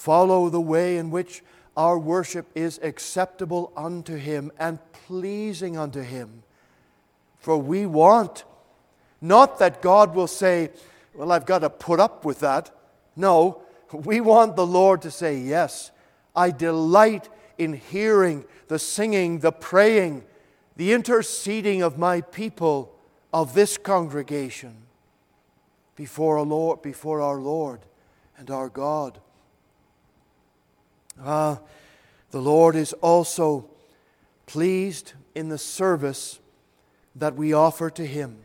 follow the way in which our worship is acceptable unto Him and pleasing unto Him. For we want not that God will say, Well, I've got to put up with that. No, we want the Lord to say, Yes, I delight in hearing the singing, the praying, the interceding of my people, of this congregation before Lord, before our Lord and our God. Ah, the Lord is also pleased in the service that we offer to Him.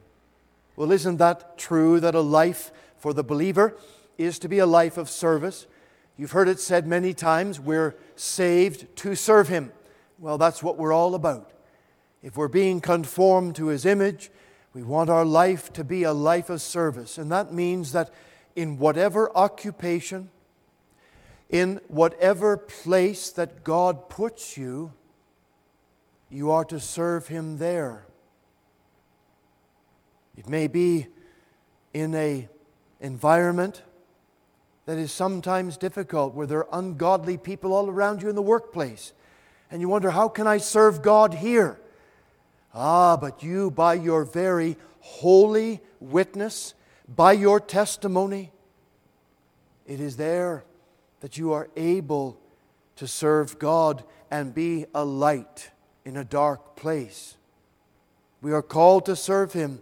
Well, isn't that true that a life for the believer is to be a life of service? You've heard it said many times we're saved to serve Him. Well, that's what we're all about. If we're being conformed to His image, we want our life to be a life of service. And that means that in whatever occupation, in whatever place that God puts you, you are to serve Him there. It may be in a environment that is sometimes difficult, where there are ungodly people all around you in the workplace, and you wonder, how can I serve God here? Ah, but you, by your very holy witness, by your testimony, it is there that you are able to serve God and be a light in a dark place. We are called to serve Him,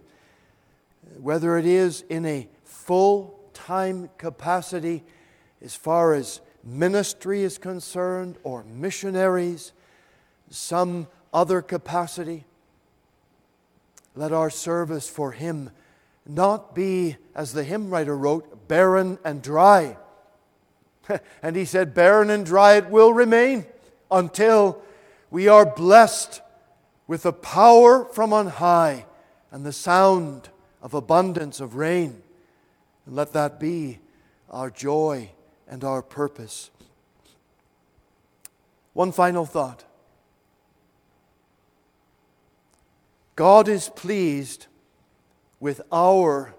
whether it is in a full time capacity as far as ministry is concerned or missionaries, some other capacity. Let our service for Him not be, as the hymn writer wrote, barren and dry. and he said, barren and dry it will remain until we are blessed with the power from on high and the sound of abundance of rain. And let that be our joy and our purpose. One final thought. God is pleased with our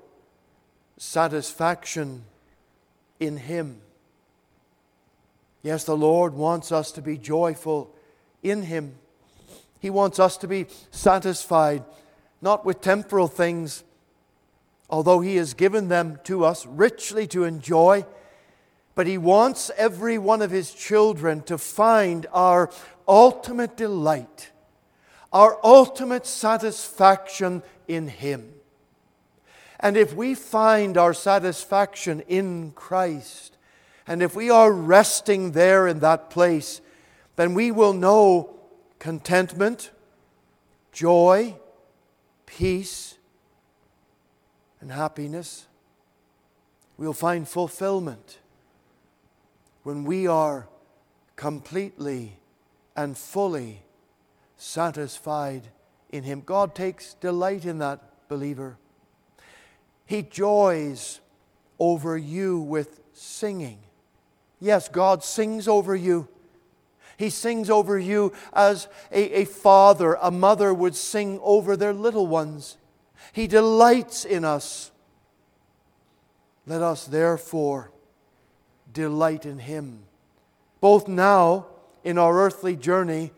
satisfaction in Him. Yes, the Lord wants us to be joyful in Him. He wants us to be satisfied, not with temporal things, although He has given them to us richly to enjoy, but He wants every one of His children to find our ultimate delight our ultimate satisfaction in Him. And if we find our satisfaction in Christ, and if we are resting there in that place, then we will know contentment, joy, peace, and happiness. We'll find fulfillment when we are completely and fully satisfied in Him. God takes delight in that believer. He joys over you with singing. Yes, God sings over you. He sings over you as a, a father, a mother would sing over their little ones. He delights in us. Let us therefore delight in Him, both now in our earthly journey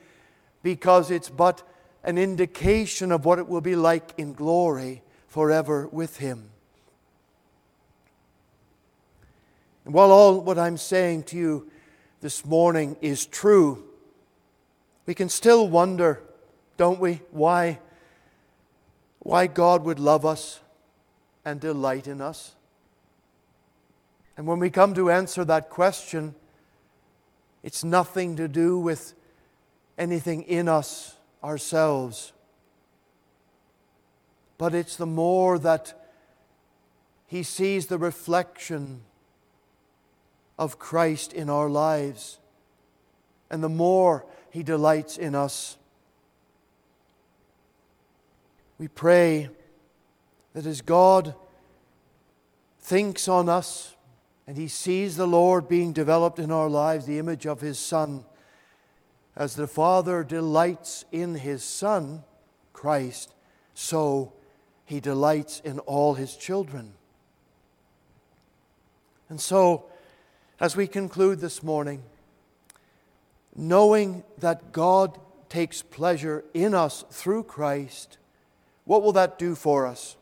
because it's but an indication of what it will be like in glory forever with Him. And while all what I'm saying to you this morning is true, we can still wonder, don't we, why, why God would love us and delight in us. And when we come to answer that question, it's nothing to do with anything in us ourselves. But it's the more that He sees the reflection of Christ in our lives, and the more He delights in us. We pray that as God thinks on us and He sees the Lord being developed in our lives, the image of His Son, as the Father delights in His Son, Christ, so He delights in all His children. And so, as we conclude this morning, knowing that God takes pleasure in us through Christ, what will that do for us?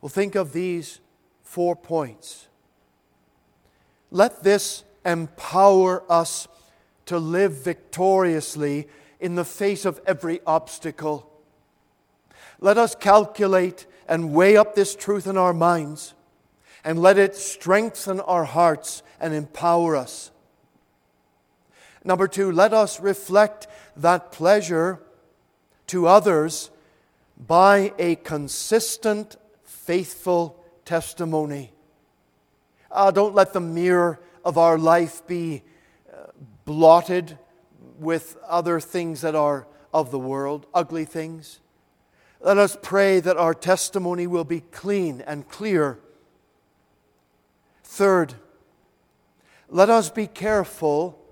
Well, think of these four points. Let this empower us to live victoriously in the face of every obstacle. Let us calculate and weigh up this truth in our minds and let it strengthen our hearts and empower us. Number two, let us reflect that pleasure to others by a consistent, faithful testimony. Uh, don't let the mirror of our life be blotted with other things that are of the world, ugly things. Let us pray that our testimony will be clean and clear. Third, let us be careful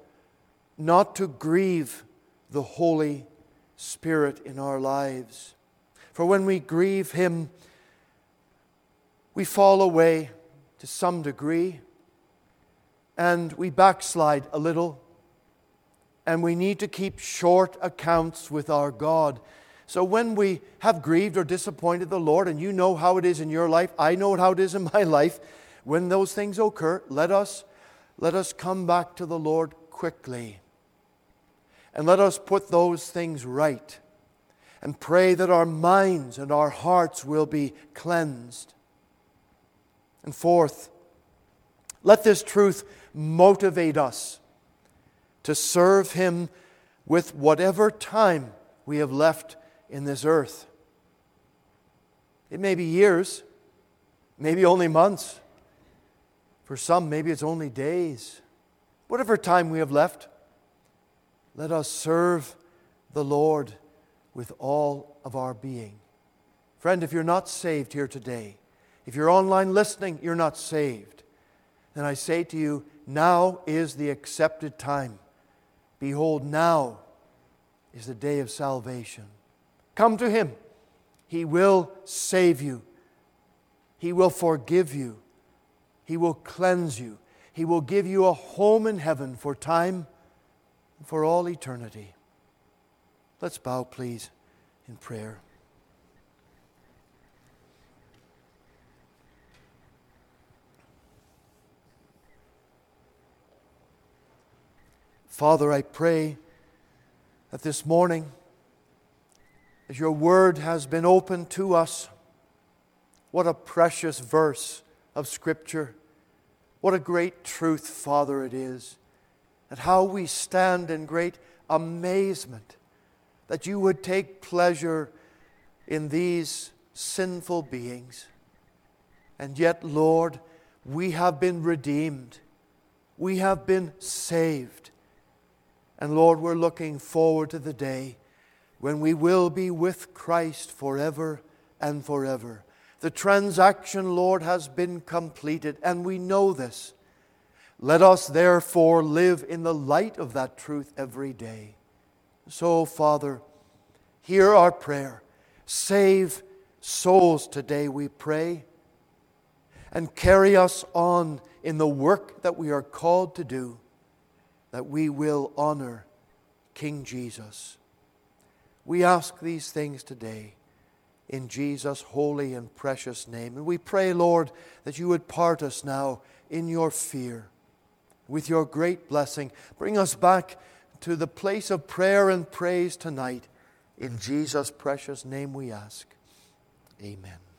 not to grieve the Holy Spirit in our lives. For when we grieve Him, we fall away to some degree. and we backslide a little. And we need to keep short accounts with our God. So when we have grieved or disappointed the Lord, and you know how it is in your life, I know how it is in my life, when those things occur, let us, let us come back to the Lord quickly. And let us put those things right and pray that our minds and our hearts will be cleansed. And fourth, let this truth motivate us to serve Him with whatever time we have left in this earth. It may be years, maybe only months. For some, maybe it's only days. Whatever time we have left, let us serve the Lord with all of our being. Friend, if you're not saved here today, if you're online listening, you're not saved, then I say to you, now is the accepted time. Behold, now is the day of salvation. Come to Him. He will save you, He will forgive you, He will cleanse you, He will give you a home in heaven for time for all eternity. Let's bow, please, in prayer. Father, I pray that this morning, as your word has been opened to us, what a precious verse of Scripture. What a great truth, Father, it is. And how we stand in great amazement that you would take pleasure in these sinful beings. And yet, Lord, we have been redeemed. We have been saved. And Lord, we're looking forward to the day when we will be with Christ forever and forever. The transaction, Lord, has been completed, and we know this. Let us therefore live in the light of that truth every day. So, Father, hear our prayer. Save souls today, we pray, and carry us on in the work that we are called to do, that we will honor King Jesus. We ask these things today in Jesus' holy and precious name. And we pray, Lord, that you would part us now in your fear with your great blessing. Bring us back to the place of prayer and praise tonight. In Jesus' precious name we ask. Amen.